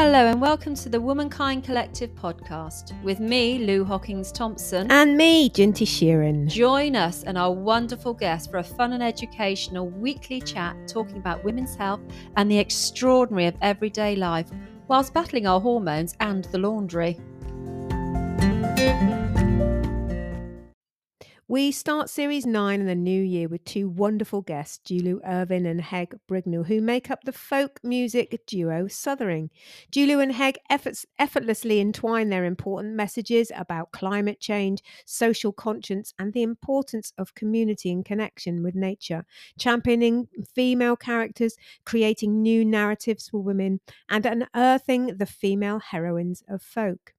Hello and welcome to the Womankind Collective podcast with me, Lou Hawkins Thompson. And me, Jinty Sheeran. Join us and our wonderful guest for a fun and educational weekly chat talking about women's health and the extraordinary of everyday life whilst battling our hormones and the laundry. We start series nine in the new year with two wonderful guests, Julu Irvine and Heg Brignall, who make up the folk music duo Suthering. Julu and Heg efforts, effortlessly entwine their important messages about climate change, social conscience, and the importance of community and connection with nature, championing female characters, creating new narratives for women, and unearthing the female heroines of folk.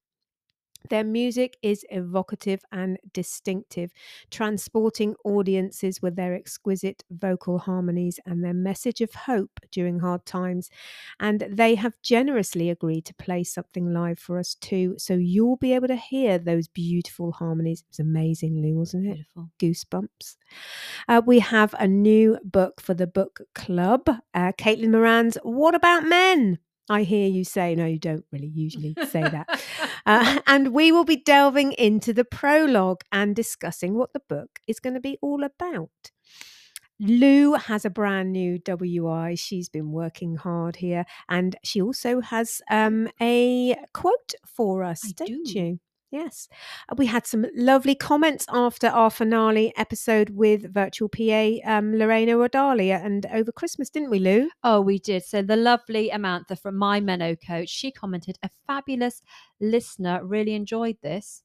Their music is evocative and distinctive, transporting audiences with their exquisite vocal harmonies and their message of hope during hard times. And they have generously agreed to play something live for us too. So you'll be able to hear those beautiful harmonies. It was amazing, Lou, wasn't it? Beautiful. Goosebumps. Uh, we have a new book for the book club. Uh, Caitlin Moran's What About Men? I hear you say, no, you don't really usually say that. Uh, and we will be delving into the prologue and discussing what the book is going to be all about. Lou has a brand new WI. She's been working hard here, and she also has um, a quote for us, I don't do. you? Yes. Uh, We had some lovely comments after our finale episode with virtual PA um, Lorena Odalia and over Christmas, didn't we, Lou? Oh, we did. So the lovely Amantha from My Menno Coach, she commented, a fabulous listener really enjoyed this.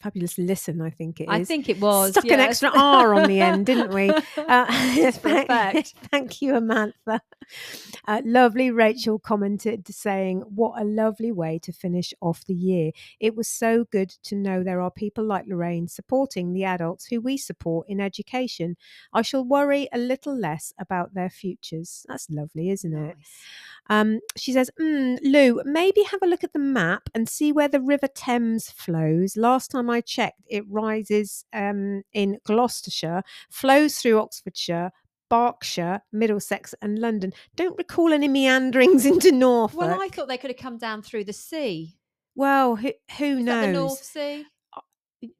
Fabulous listen, I think it is. I think it was. Stuck an extra R on the end, didn't we? Uh, thank, thank you, Amantha. Uh, lovely Rachel commented saying, What a lovely way to finish off the year. It was so good to know there are people like Lorraine supporting the adults who we support in education. I shall worry a little less about their futures. That's lovely, isn't it? Nice. Um, she says, mm, Lou, maybe have a look at the map and see where the River Thames flows. Last time I checked, it rises um, in Gloucestershire, flows through Oxfordshire, Berkshire, Middlesex, and London. Don't recall any meanderings into Norfolk. Well, I thought they could have come down through the sea. Well, who, who knows? the North Sea?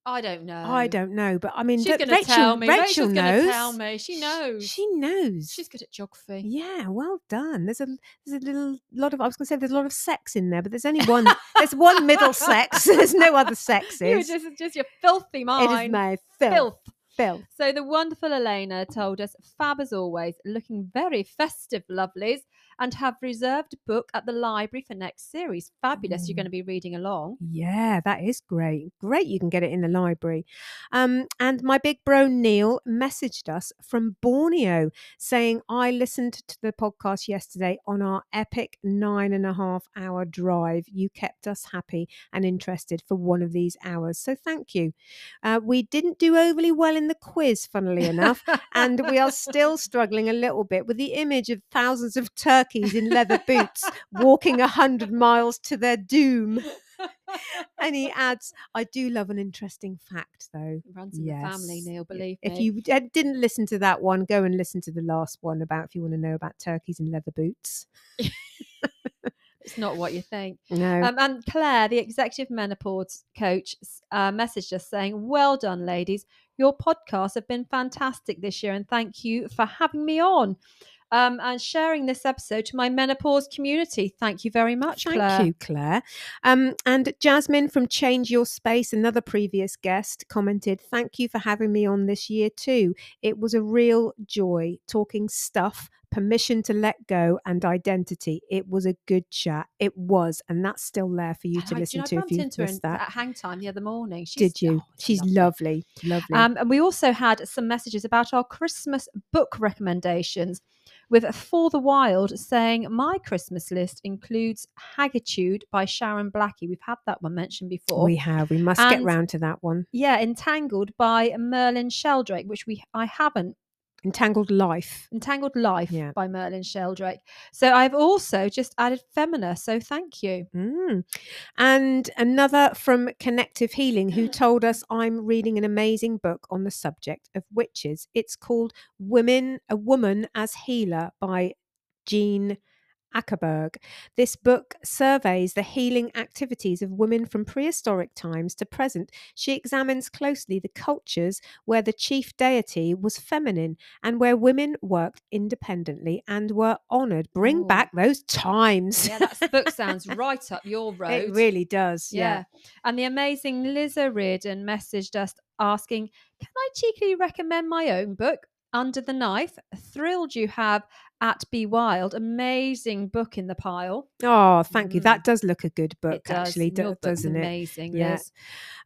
I don't know. I don't know, but I mean, She's going to Rachel, tell me. Rachel Rachel's going knows. to tell me. She knows. She knows. She's good at geography. Yeah, well done. There's a there's a little lot of I was going to say there's a lot of sex in there, but there's only one. there's one middle sex. There's no other sexes. You just, just your filthy it mind. is my filth. filth. Filth. So the wonderful Elena told us, fab as always, looking very festive, lovelies, and have reserved a book at the library for next series. Fabulous. You're Mm. going to be reading along. Yeah, that is great. Great, you can get it in the library. Um, and my big bro Neil messaged us from Borneo saying, I listened to the podcast yesterday on our epic nine and a half hour drive. You kept us happy and interested for one of these hours. So thank you. Uh, we didn't do overly well in the quiz, funnily enough. and we are still struggling a little bit with the image of thousands of turkeys in leather boots walking a hundred miles to their doom. And he adds, I do love an interesting fact, though. Runs in the family, Neil, believe If me. you didn't listen to that one, go and listen to the last one about if you want to know about turkeys in leather boots. It's not what you think. No. Um, and Claire, the executive menopause coach, uh, messaged us saying, Well done, ladies. Your podcasts have been fantastic this year, and thank you for having me on um, and sharing this episode to my menopause community. Thank you very much, Thank Claire. you, Claire. Um, and Jasmine from Change Your Space, another previous guest, commented, Thank you for having me on this year too. It was a real joy talking stuff, permission to let go, and identity. It was a good chat. It was. And that's still there for you And to I- listen know, I to if you've into her missed in- that. at hang time the other morning. She's, Did you? oh, She's lovely. Lovely. Um, and we also had some messages about our Christmas book recommendations with For the Wild saying, My Christmas list includes Hagitude by Sharon Blackie. We've had that one mentioned before. we have. We must get round to that one. yeah, Entangled by Merlin Sheldrake, which we I haven't. Entangled Life. Entangled Life Yeah. by Merlin Sheldrake. So I've also just added Femina. So thank you. Mm. And another from Connective Healing who told us I'm reading an amazing book on the subject of witches. It's called Women, A Woman as Healer by Jean Achterberg. This book surveys the healing activities of women from prehistoric times to present. She examines closely the cultures where the chief deity was feminine and where women worked independently and were honoured. Bring Ooh. back those times. Yeah, that book sounds right up your road. it really does. Yeah. Yeah. And the amazing Liza Reardon messaged us asking, Can I cheekily recommend my own book, Under the Knife? Thrilled you have at Be Wild. Amazing book in the pile. Oh, thank you. Mm. That does look a good book, does. actually, do- Your doesn't it? amazing, Yeah.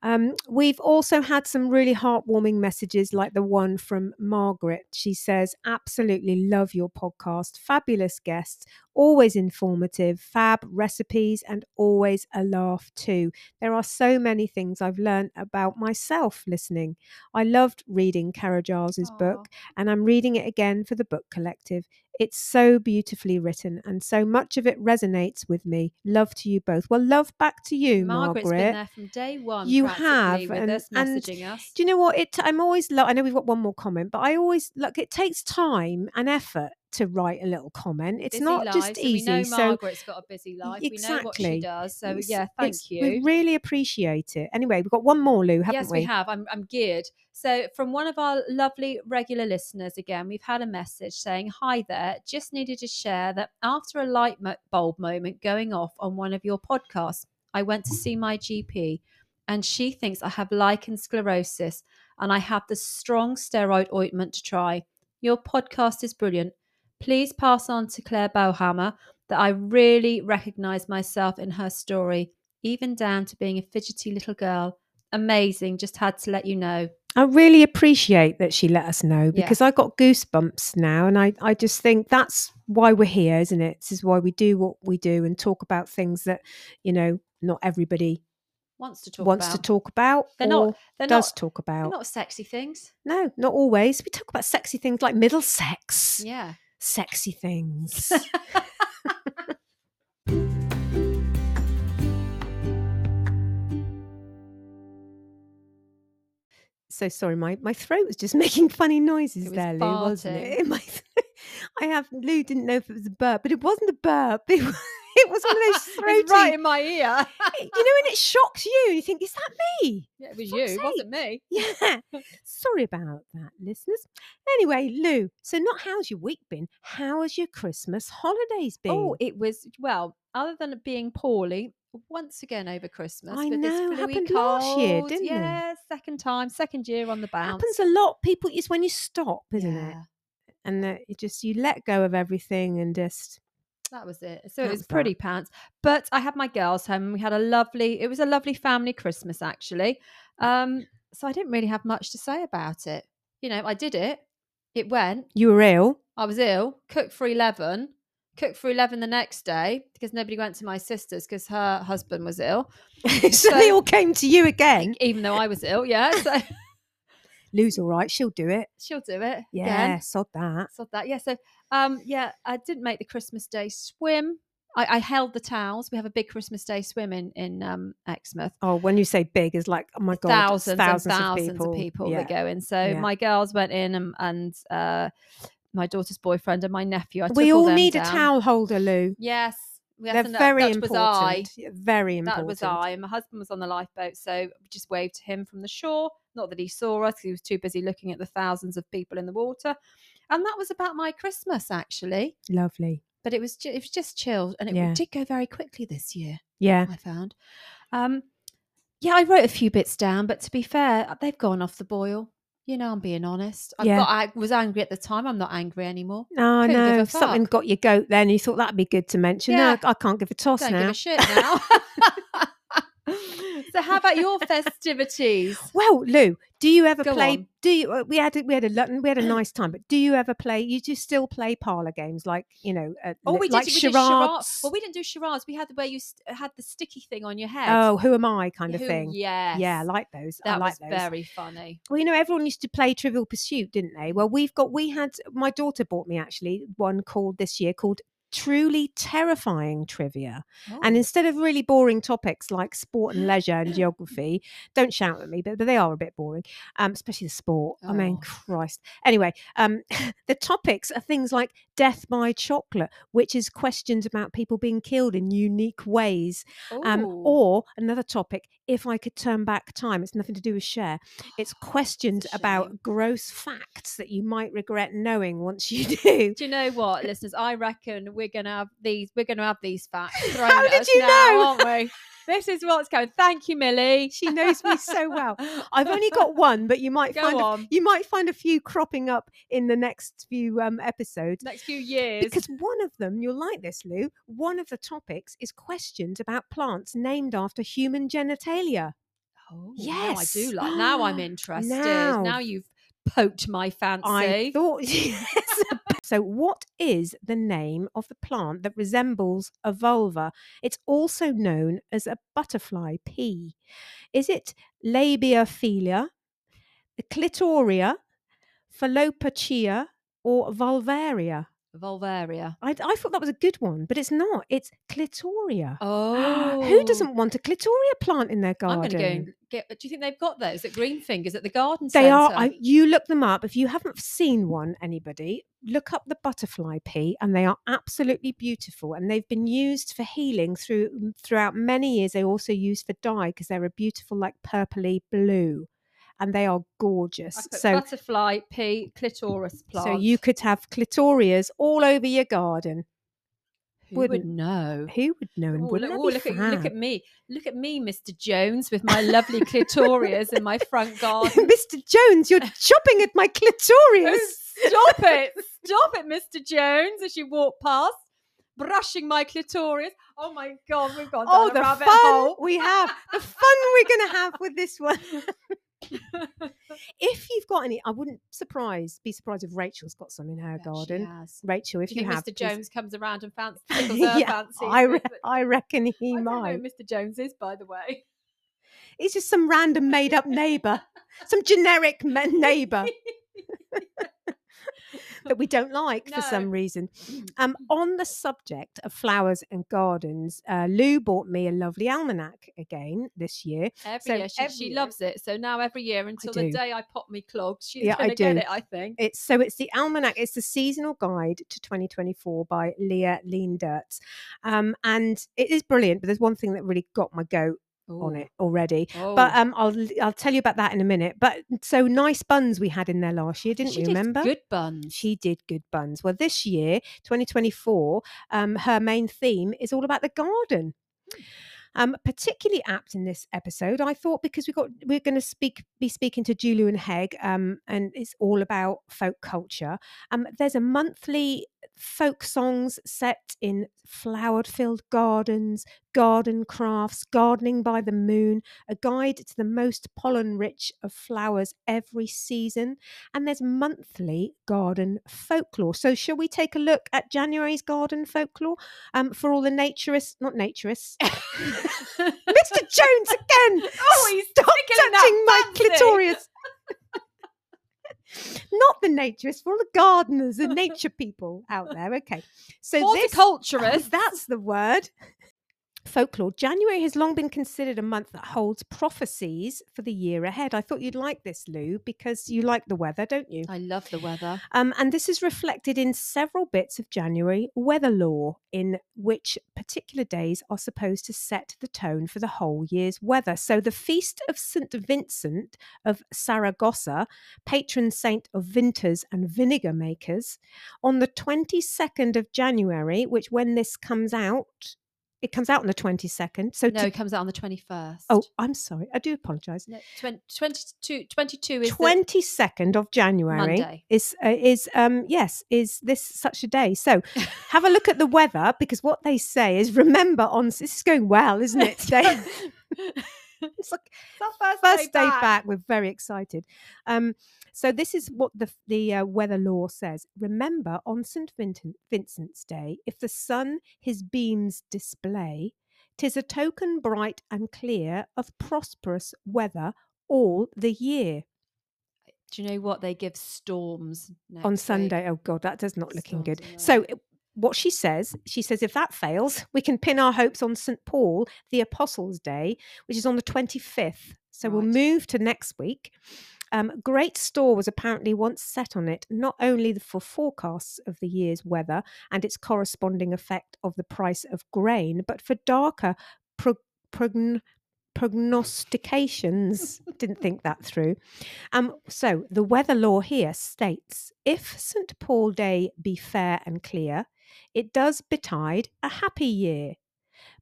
Um, we've also had some really heartwarming messages, like the one from Margaret. She says, Absolutely love your podcast. Fabulous guests, always informative, fab recipes, and always a laugh too. There are so many things I've learned about myself listening. I loved reading Kara Giles's book, and I'm reading it again for the book collective. It's so beautifully written, and so much of it resonates with me. Love to you both. Well, love back to you, Margaret's Margaret. been there from day one. You have, and- us and us. Do you know what? It. I'm always. Lo- I know we've got one more comment, but I always look. It takes time and effort to write a little comment. It's Busy not lives, just easy. We know so Margaret's got a busy life. We know what she exactly. does. So it's- yeah, thank you. We really appreciate it. Anyway, we've got one more, Lou, haven't yes, we? we have. I'm, I'm geared. So, from one of our lovely regular listeners, again, we've had a message saying, Hi there. Just needed to share that after a light bulb moment going off on one of your podcasts, I went to see my GP and she thinks I have lichen sclerosus and I have the strong steroid ointment to try. Your podcast is brilliant. Please pass on to Claire Bauhammer that I really recognize myself in her story, even down to being a fidgety little girl. Amazing. Just had to let you know. I really appreciate that she let us know Yeah. because I got goosebumps now, and I, I just think that's why we're here, isn't it? This is why we do what we do and talk about things that you know not everybody Wants to talk wants about. to talk about They're or not. They're does not. talk They're about. not sexy things. No, not always. We talk about sexy things like middle sex, Yeah. Sexy things. so sorry, my, my throat was just making funny noises there, Lou, wasn't it? I have Lou didn't know if it was a burp, but it wasn't a burp. It was, it was one of those throaty. it's right in my ear. you know, and it shocks you, you think, "Is that me?" yeah, it was fuck's you. It wasn't me. Yeah. Sorry about that, listeners. Anyway, Lou, so not how's your week been? How has your Christmas holidays oh, been? Oh, it was well. Other than it being poorly, once again over Christmas. I know, happened last year, didn't it? Yeah, second time, second year on the bounce. happens a lot. People, it's when you stop, isn't it? And that you just you let go of everything and just That was it. So it was was that. pretty pants. But I had my girls home and we had a lovely, it was a lovely family Christmas actually. Um, so I didn't really have much to say about it. You know, I did it. It went. you were ill. I was ill, cooked for 11, cooked for 11 the next day because nobody went to my sister's because her husband was ill, so, they all came to you again. even though I was ill. Yeah. So Lou's all right. She'll do it. she'll do it. Yeah, Again. sod that. Sod that. Yeah. So, um, yeah, I didn't make the Christmas Day swim. I, I held the towels. We have a big Christmas Day swim in in um, Exmouth. Oh, when you say big, it's like oh my god, thousands, thousands, and thousands of people, that Yeah. go in. So Yeah. my girls went in and, and uh, my daughter's boyfriend and my nephew. I We all need a towel holder, Lou. Yes, yes, They're that- very that was I. important. Very important. That was I. And my husband was on the lifeboat, so we just waved to him from the shore. Not that he saw us; he was too busy looking at the thousands of people in the water. And that was about my Christmas, actually. Lovely. But it was ju- it was just chilled, and it Yeah. did go very quickly this year. Yeah. I found. Um, yeah, I wrote a few bits down, but to be fair, uh, they've gone off the boil. You know, I'm being honest. I Yeah. got, I was angry at the time. I'm not angry anymore. No, Couldn't no. a Something got your goat then. You thought that'd be good to mention. Yeah. No, I can't give a toss I Don't now. give a shit now. so, how about your festivities? Well, Lou, do you ever Go play? on. Do you? uh, We had a, we had a we had a nice time, but do you ever play? You just still play parlor games like you know, uh, Oh, we did, like we did charades. charades. Well, we didn't do charades. We had the where you st- had the sticky thing on your head. oh, who am I? Kind of Who- thing. Yeah, Yeah, I like those. that I like was those. very funny. Well, you know, everyone used to play Trivial Pursuit, didn't they? Well, we've got, we had, my daughter bought me actually one called this year called Truly Terrifying Trivia. And Oh. instead of really boring topics like sport and leisure and geography, don't shout at me, but, but they are a bit boring, um, especially the sport. I mean, Oh. Christ. Anyway, um, the topics are things like Death by Chocolate, which is questions about people being killed in unique ways. Um, or another topic, if I could turn back time, it's nothing to do with Cher. It's questions about gross facts that you might regret knowing once you do. Do you know what, listeners? I reckon we're gonna have these. We're gonna have these facts. How did you now, know? Aren't we? This is what's going. Thank you, Millie. She knows me so well. I've only got one, but you might Go find a, you might find a few cropping up in the next few um, episodes. Next few years. Because one of them, you'll like this, Lou. One of the topics is questions about plants named after human genitalia. oh, now I do like. Now I'm interested. Now. Now, you've poked my fancy. I thought. yes. So, what is the name of the plant that resembles a vulva? It's also known as a butterfly pea. Is it labiaphilia, clitoria, phallopachia, or vulvaria? Vulvaria. I, I thought that was a good one, but it's not. It's clitoria. Oh, Who doesn't want a clitoria plant in their I'm garden? going to go get. Do you think they've got those at Greenfingers at the garden They centre? are. I, you look them up. If you haven't seen one, anybody, look up the butterfly pea, and they are absolutely beautiful. And they've been used for healing through throughout many years. They're also used for dye because they're a beautiful, like purpley blue, and they are gorgeous. So, butterfly pea clitoris plant. so you could have clitorias all over your garden. Who would wouldn't- know? Who would know? And Oh, wouldn't look, that oh, look, at, look at me. Look at me, Mr. Jones, with my lovely clitorias in my front garden. Mr. Jones, you're chopping at my Oh, clitorius. stop it. Stop it, Mr. Jones, as you walk past, brushing my clitorias. Oh my God, we've gone down Oh, the rabbit fun hole. we have, the fun we're going to have with this one. if you've got any, I wouldn't surprise, be surprised if Rachel's got some in her she garden. Rachel, if you you, think have, Mr. please- Jones comes around and fancies her yeah, fancy? I, re- I reckon he I don't know might. who Mr. Jones is, by the way. He's just some random made up neighbour, some generic neighbour that we don't like for some reason. Um, on the subject of flowers and gardens, uh, Lou bought me a lovely almanac again this year. Every So year she, every she year- loves it. So now every year until the day I pop me clogs, she's Yeah, I gonna get it. I think. It's so it's the almanac. It's the seasonal guide to 2024 by Lia Leendertz, um, and it is brilliant. But there's one thing that really got my goat on it already. Oh. But um, I'll I'll tell you about that in a minute. But so nice buns we had in there last year, didn't she we? did Remember? good buns. She did good buns. Well, this year, 2024, um, her main theme is all about the garden. Um, particularly apt in this episode, I thought, because we got we're going to speak be speaking to Julian Hegg, um, and it's all about folk culture. Um, there's a monthly folk songs set in flower-filled gardens, garden crafts, gardening by the moon, a guide to the most pollen-rich of flowers every season, and there's monthly garden folklore. So, shall we take a look at January's garden folklore um, for all the naturists, not naturists, Mr. Jones again. Oh, he's Stop touching my fancy. Not the naturists, for all the gardeners, and nature people out there. Okay, so this Horticulturist. that's the word. Folklore. January has long been considered a month that holds prophecies for the year ahead. I thought you'd like this, Lou, because you like the weather, don't you? I love the weather. Um, and this is reflected in several bits of January weather law, in which particular days are supposed to set the tone for the whole year's weather. So, the Feast of St. Vincent of Saragossa, patron saint of vintners and vinegar makers, on the 22nd of January, which when this comes out, it comes out on the 22nd. So, No, to- it comes out on the 21st. oh, I'm sorry, I do apologise. no, 20, 22, 22 is the 22nd of January Monday. is uh, is um yes is this such a day so have a look at the weather because what they say is remember on this is going well isn't it today it's like It's our first, first day back. we're very excited um so this is what the the uh, weather law says remember on st Vincent, vincent's day if the sun his beams display tis a token bright and clear of prosperous weather all the year Do you know what? They give storms on week. Sunday. Oh God, that does not looking Storms good. So it- what she says, she says if that fails, we can pin our hopes on St Paul, the Apostles' Day, which is on the twenty fifth. So we'll move to next week. Um, great store was apparently once set on it, not only for forecasts of the year's weather and its corresponding effect of the price of grain, but for darker pro- progn- prognostications. Didn't think that through. Um, so the weather law here states if St. Paul Day be fair and clear, it does betide a happy year.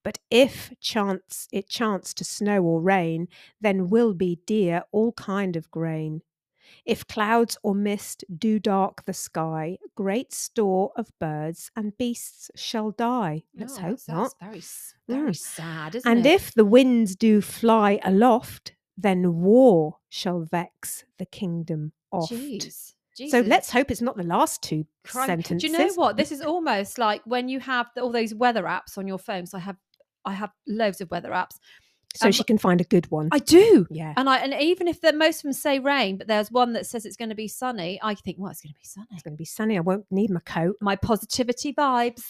But if chance it chance to snow or rain, then will be dear all kind of grain. If clouds or mist do dark the sky, great store of birds and beasts shall die. Let's Oh, hope not. Very, very Mm. sad, isn't it? And it? if the winds do fly aloft, then war shall vex the kingdom oft. Jeez. So let's hope it's not the last two sentences. Do you know what? This is almost like when you have the- all those weather apps on your phones. I have, I have loads of weather apps. So um, she can find a good one. I do. yeah. And I and even if the most of them say rain, but there's one that says it's going to be sunny, I think, well, it's going to be sunny. It's going to be sunny. I won't need my coat. My positivity vibes.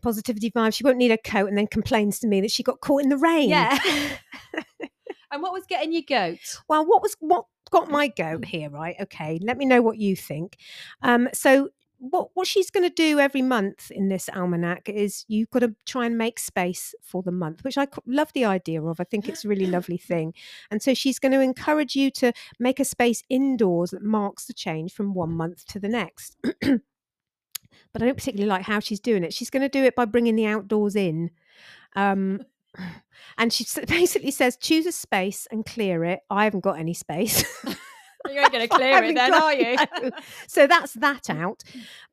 Positivity vibes. She won't need a coat and then complains to me that she got caught in the rain. Yeah. and what was getting your goat? Well, what was what got my goat here, right? Okay, let me know what you think. Um, so what what she's going to do every month in this almanac is you've got to try and make space for the month, which I love the idea of. I think it's a really lovely thing. And so she's going to encourage you to make a space indoors that marks the change from one month to the next. but I don't particularly like how she's doing it. She's going to do it by bringing the outdoors in. Um, and she basically says, choose a space and clear it. I haven't got any space. You ain't going to clear it then, are you? no. So that's that out.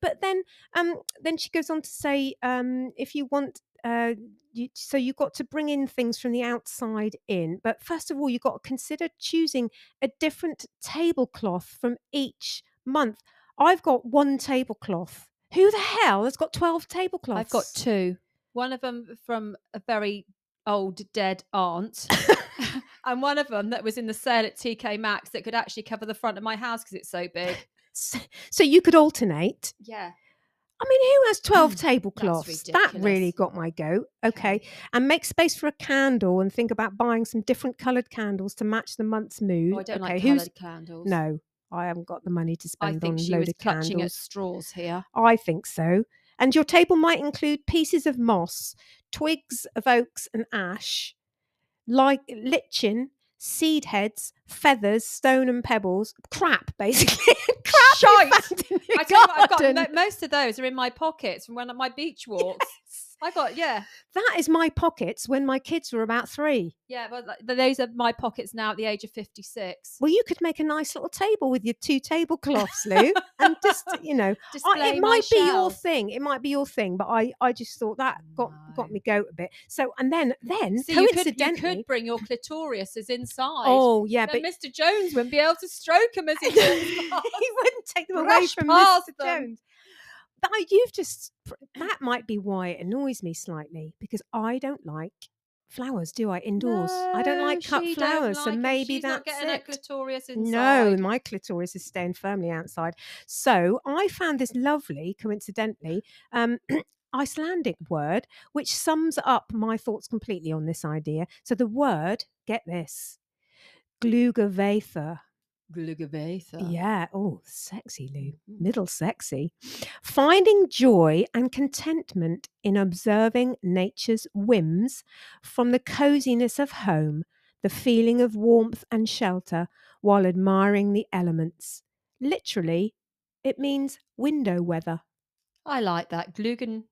But then, um, then she goes on to say, um, if you want, uh, you, so you've got to bring in things from the outside in. But first of all, you've got to consider choosing a different tablecloth from each month. I've got one tablecloth. Who the hell has got twelve tablecloths? I've got two. One of them from a very old dead aunt, and one of them that was in the sale at TK Maxx that could actually cover the front of my house because it's so big. So you could alternate. Yeah. I mean, who has 12 mm, tablecloths? That really got my goat. Okay. And make space for a candle and think about buying some different coloured candles to match the month's mood. Oh, I don't okay. like who's coloured candles. No, I haven't got the money to spend on she load was of clutching at candles. straws here. I think so. And your table might include pieces of moss, twigs of oaks and ash, like lichen, seed heads, feathers, stone and pebbles, crap, basically. crap Shite. found in your I tell you what, I've got mo- most of those are in my pockets from when my beach walks. I got yeah, That is my pockets when my kids were about three. yeah. But those are my pockets now at the age of fifty-six. Well, you could make a nice little table with your two tablecloths, Lou, and just you know, I, it might be your thing. It might be your thing, but I, I just thought that got got me goat a bit. So, and then, then So you could, you could bring your clitoriuses inside. oh yeah, but Mr. Jones wouldn't be able to stroke him as he he wouldn't take them away from Mr. them. Jones. But I- you've just that might be why it annoys me slightly because I don't like flowers, do I? Indoors, I don't like cut flowers, so maybe that's it. clitoris inside. No, my clitoris is staying firmly outside. So I found this lovely, coincidentally, um, Icelandic word which sums up my thoughts completely on this idea. So the word, get this, glugavaether. Yeah. Oh, sexy, Lou. Mhm. Middle sexy. Finding joy and contentment in observing nature's whims from the coziness of home, the feeling of warmth and shelter while admiring the elements. Literally, it means window weather. I like that. Glugavaether.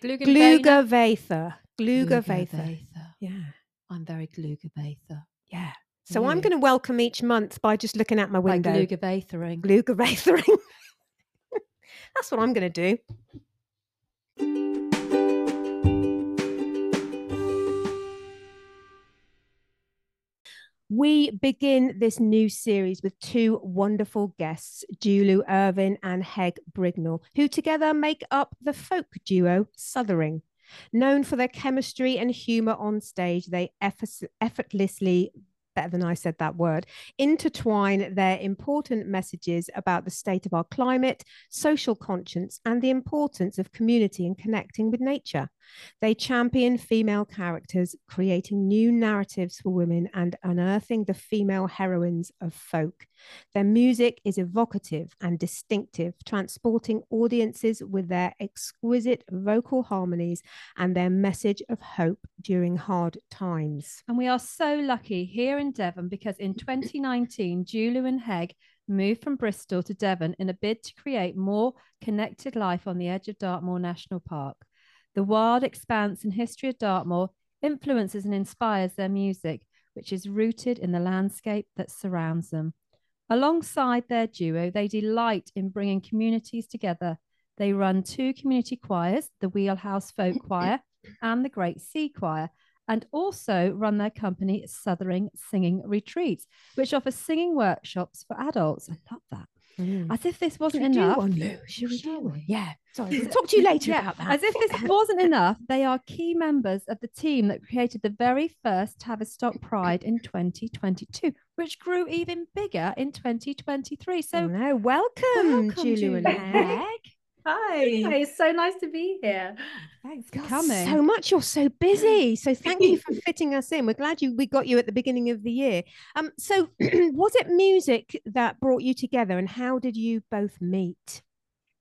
Glugavaether. Glugavaether. Yeah. I'm very glugavaether. Yeah. So I'm going to welcome each month by just looking out my window. glugavaethering. Glugavaethering. That's what I'm going to do. We begin this new series with two wonderful guests, Julu Irvine and Heg Brignall, who together make up the folk duo Suthering. Known for their chemistry and humour on stage, they effortlessly, better than I said that word, intertwine their important messages about the state of our climate, social conscience, and the importance of community and connecting with nature. They champion female characters, creating new narratives for women and unearthing the female heroines of folk. Their music is evocative and distinctive, transporting audiences with their exquisite vocal harmonies and their message of hope during hard times. And we are so lucky here in Devon because in 2019, Julu and Heg moved from Bristol to Devon in a bid to create more connected life on the edge of Dartmoor National Park. The wild expanse and history of Dartmoor influences and inspires their music, which is rooted in the landscape that surrounds them. Alongside their duo, they delight in bringing communities together. They run two community choirs, the Wheelhouse Folk Choir and the Great Sea Choir, and also run their company Suthering Singing Retreats, which offers singing workshops for adults. I love that. Mm. As if this wasn't Should we do enough. one, Lou? Should we do one? Yeah. Sorry. We'll talk to you later Yeah, about that. As if this wasn't enough, they are key members of the team that created the very first Tavistock Pride in 2022, which grew even bigger in 2023. So, Oh, no. Welcome, welcome, Julie and Julie. Hi. Hi, it's so nice to be here. thanks for God, coming. So much. You're so busy. So thank you for fitting us in. We're glad you we got you at the beginning of the year. Um, so was it music that brought you together, and how did you both meet?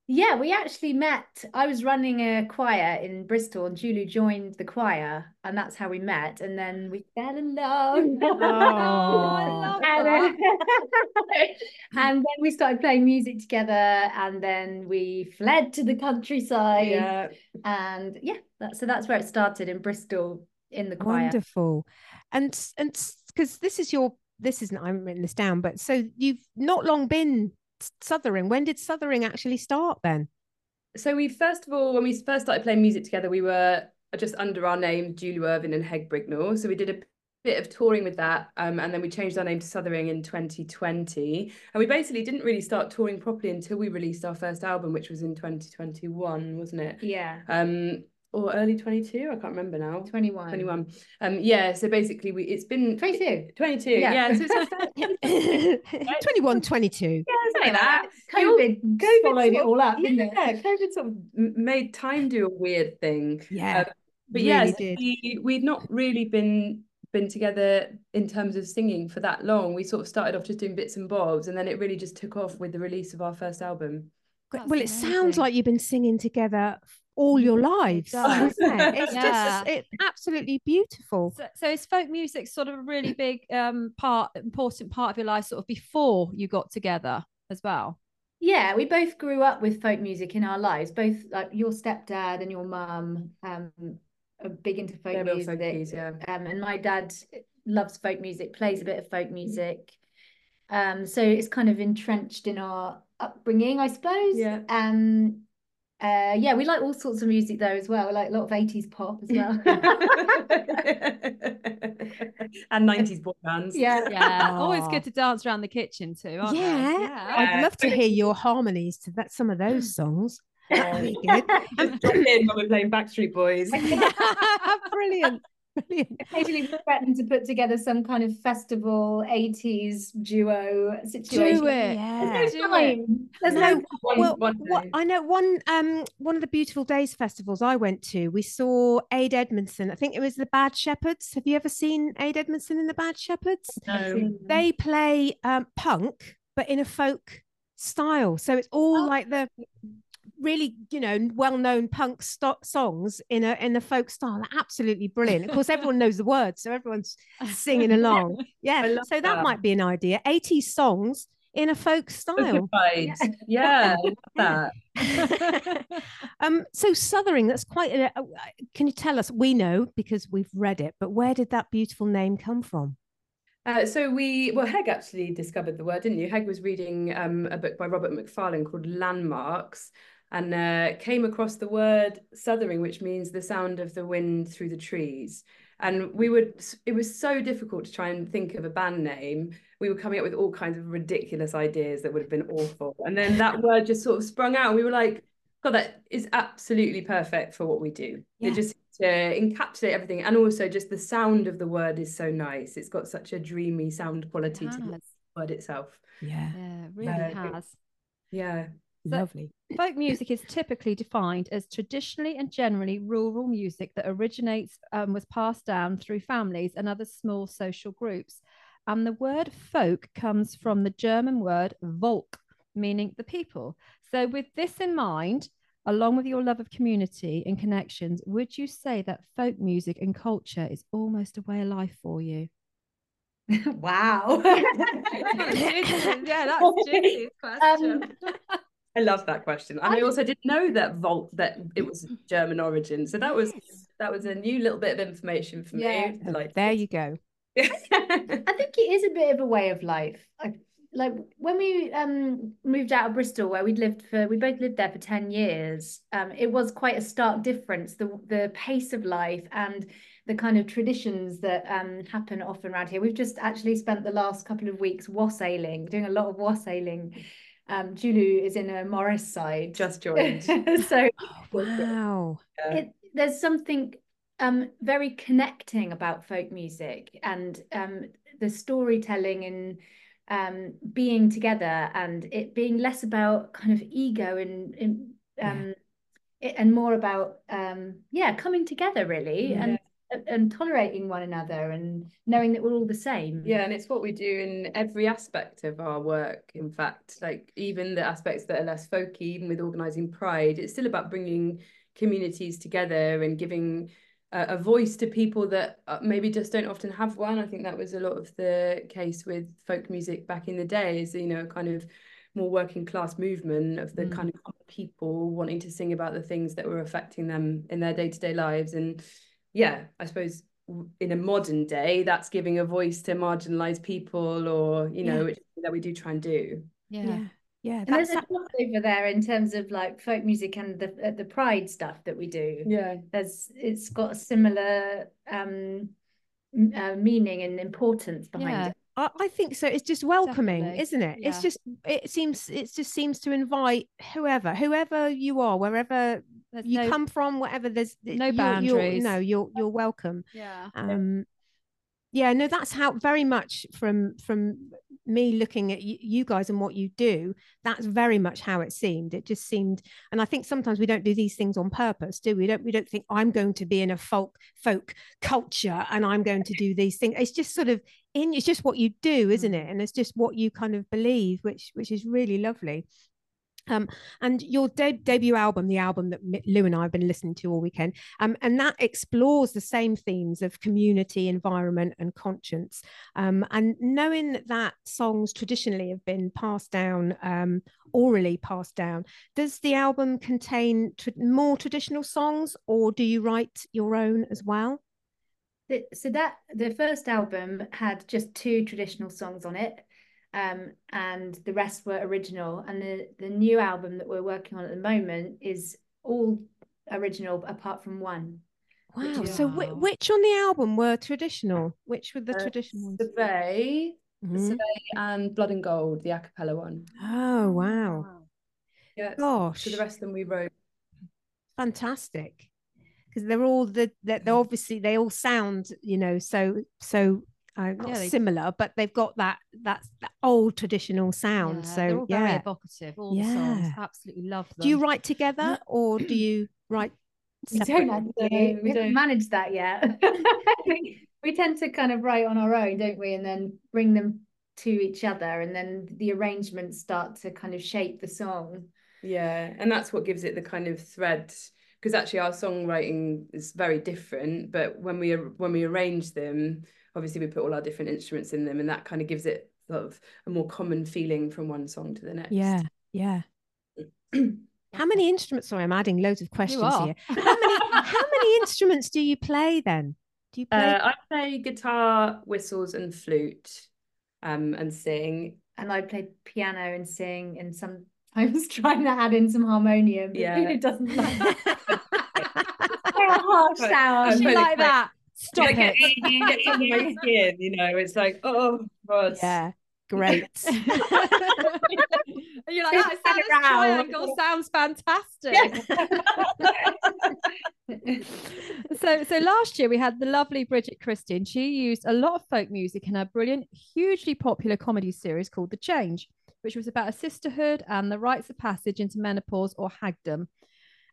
Yeah, we actually met. I was running a choir in Bristol, and Julie joined the choir, and that's how we met. And then we fell in love. Oh, I love and, and then we started playing music together, and then we fled to the countryside. Yeah. And yeah, that, so that's where it started in Bristol in the choir. Wonderful. And and because this is your this isn't I'm written this down, but so you've not long been Suthering. When did Suthering actually start then? So we first of all, when we first started playing music together, we were just under our names, Julu Irvine and Heg Brignall. So we did a bit of touring with that, um, and then we changed our name to Suthering in 2020. And we basically didn't really start touring properly until we released our first album, which was in 2021, wasn't it? Yeah, Um, or early 22, I can't remember now. 21. 21. Um, yeah. So basically, we it's been 22. 22. Yeah. Yeah. so it's our 21, 22. Yeah, something like that. COVID, COVID followed it sort of- all up, didn't it? Yeah, COVID sort of made time do a weird thing. Yeah. But really yes, did. we we'd not really been been together in terms of singing for that long. We sort of started off just doing bits and bobs, and then it really just took off with the release of our first album. That's well, it sounds like you've been singing together all your lives. does. doesn't it? It's Yeah. just it's absolutely beautiful. So, so is folk music sort of a really big um part, important part of your life, sort of before you got together as well? Yeah, we both grew up with folk music in our lives. Both like your stepdad and your mum um are big into folk They're real music. folkies, yeah. Um, and my dad loves folk music, plays a bit of folk music. Um, so it's kind of entrenched in our upbringing, I suppose. Yeah. Um, uh, yeah, we like all sorts of music though as well. We like a lot of 80s pop as well. and 90s boy bands. yeah. Yeah, always Oh. good to dance around the kitchen too. Aren't? Yeah. yeah. I'd love to hear your harmonies to that some of those songs. Very good. Just drop in when we're playing Backstreet Boys. Brilliant. Brilliant. Occasionally we threaten to put together some kind of festival 80s duo situation. Do it. Yeah. There's Do no it. time. There's No, no One- well, one what. I know one um one of the beautiful days festivals I went to, we saw Ade Edmondson. I think it was the Bad Shepherds. Have you ever seen Ade Edmondson in the Bad Shepherds? No. They play um punk, but in a folk style. So it's all Oh. like the really, you know, well-known punk sto- songs in a in a folk style. Absolutely brilliant. Of course, everyone knows the words, so everyone's singing along. Yeah. So that, that. might be an idea. 80 songs in a folk style. Vibes. Yeah, I that. um, so Suthering, that's quite. A, a- can you tell us? We know because we've read it, but where did that beautiful name come from? Uh, so we, well, Heg actually discovered the word, didn't you? Heg was reading um, a book by Robert Macfarlane called Landmarks and uh, came across the word Suthering, which means the sound of the wind through the trees. And we would, it was so difficult to try and think of a band name. We were coming up with all kinds of ridiculous ideas that would have been awful. And then that word just sort of sprung out. And we were like, God, that is absolutely perfect for what we do. Yeah. It just to encapsulate everything. And also just the sound of the word is so nice. It's got such a dreamy sound quality to the word itself. Yeah. Yeah, it really Uh, has. Yeah. Lovely. Folk music is typically defined as traditionally and generally rural music that originates um, was passed down through families and other small social groups. And the word folk comes from the German word Volk, meaning the people. So, with this in mind, along with your love of community and connections, would you say that folk music and culture is almost a way of life for you? wow. yeah, that's a Julie's question. Um, I love that question. And I also didn't know that Volt that it was German origin. So that was that was a new little bit of information for Yeah. me. Like there you go. I think it is a bit of a way of life. I, like when we um moved out of Bristol, where we'd lived for, we both lived there for ten years. Um, it was quite a stark difference the the pace of life and the kind of traditions that um happen often around here. We've just actually spent the last couple of weeks wassailing, doing a lot of wassailing. Um, Julu is in a Morris side, Just joined. so Wow. it, there's something um very connecting about folk music and um the storytelling and um being together and it being less about kind of ego and, and um it, and more about um yeah coming together really and and tolerating one another and knowing that we're all the same Yeah, and it's what we do in every aspect of our work. In fact, like even the aspects that are less folky, even with organising Pride, it's still about bringing communities together and giving a, a voice to people that uh, maybe just don't often have one. I think that was a lot of the case with folk music back in the day, is you know kind of more working class movement of the Mm. kind of people wanting to sing about the things that were affecting them in their day to day lives and yeah, I suppose in a modern day, that's giving a voice to marginalized people, or you know, Yeah. which that we do try and do. Yeah. Yeah. Yeah. and there's a crossover there in terms of like folk music and the uh, the pride stuff that we do Yeah, there's it's got a similar um uh, meaning and importance behind Yeah. it I, I think so. It's just welcoming, Definitely. isn't it? It's just it seems it just seems to invite whoever, whoever you are, wherever There's you no- come from, whatever. There's no you're, you're, boundaries. no, you're you're welcome. Yeah. Um, yeah, no, that's how very much from from me looking at you, you guys and what you do. That's very much how it seemed. It just seemed, and I think sometimes we don't do these things on purpose, do we? we don't we don't think I'm going to be in a folk folk culture and I'm going to do these things. It's just sort of in. It's just what you do, isn't it? And it's just what you kind of believe, which which is really lovely. Um, and your de- debut album, the album that Lou and I have been listening to all weekend, um, and that explores the same themes of community, environment, and conscience. Um, and knowing that songs traditionally have been passed down, um, orally passed down, does the album contain more traditional songs, or do you write your own as well? So that the first album had just two traditional songs on it um and the rest were original and the the new album that we're working on at the moment is all original apart from one Wow. So, whi- which on the album were traditional? Which were the Uh, traditional ones? Survey, Mhm. Survey, and Blood and Gold, the a cappella one. Oh, wow. Yeah, Gosh. so the rest of them we wrote. fantastic because they're all the they're, they're obviously they all sound you know so so uh, not Yeah, they- similar but they've got that that's that old traditional sound Yeah, they're so all very yeah evocative. All the songs, absolutely love them. do you write together or do you write we don't separately? actually No, we we haven't don't. managed that yet we, we tend to kind of write on our own don't we and then bring them to each other and then the arrangements start to kind of shape the song Yeah, and that's what gives it the kind of thread. Because actually, our songwriting is very different. But when we when we arrange them, obviously we put all our different instruments in them, and that kind of gives it sort of a more common feeling from one song to the next. yeah yeah how many instruments sorry i'm adding loads of questions here how many how many instruments do you play then do you play Uh, I play guitar, whistles, and flute, um, and sing. and I play piano and sing and sometimes trying to add in some harmonium Yeah. who doesn't like that They're a harsh sound I She like that. Stop get, it. you get under my skin, you know. It's like, oh god. yeah great And you're like, ah, that sounds triangle sounds fantastic. so so last year we had the lovely Bridget Christie. She used a lot of folk music in her brilliant, hugely popular comedy series called The Change. which was about a sisterhood and the rites of passage into menopause or hagdom.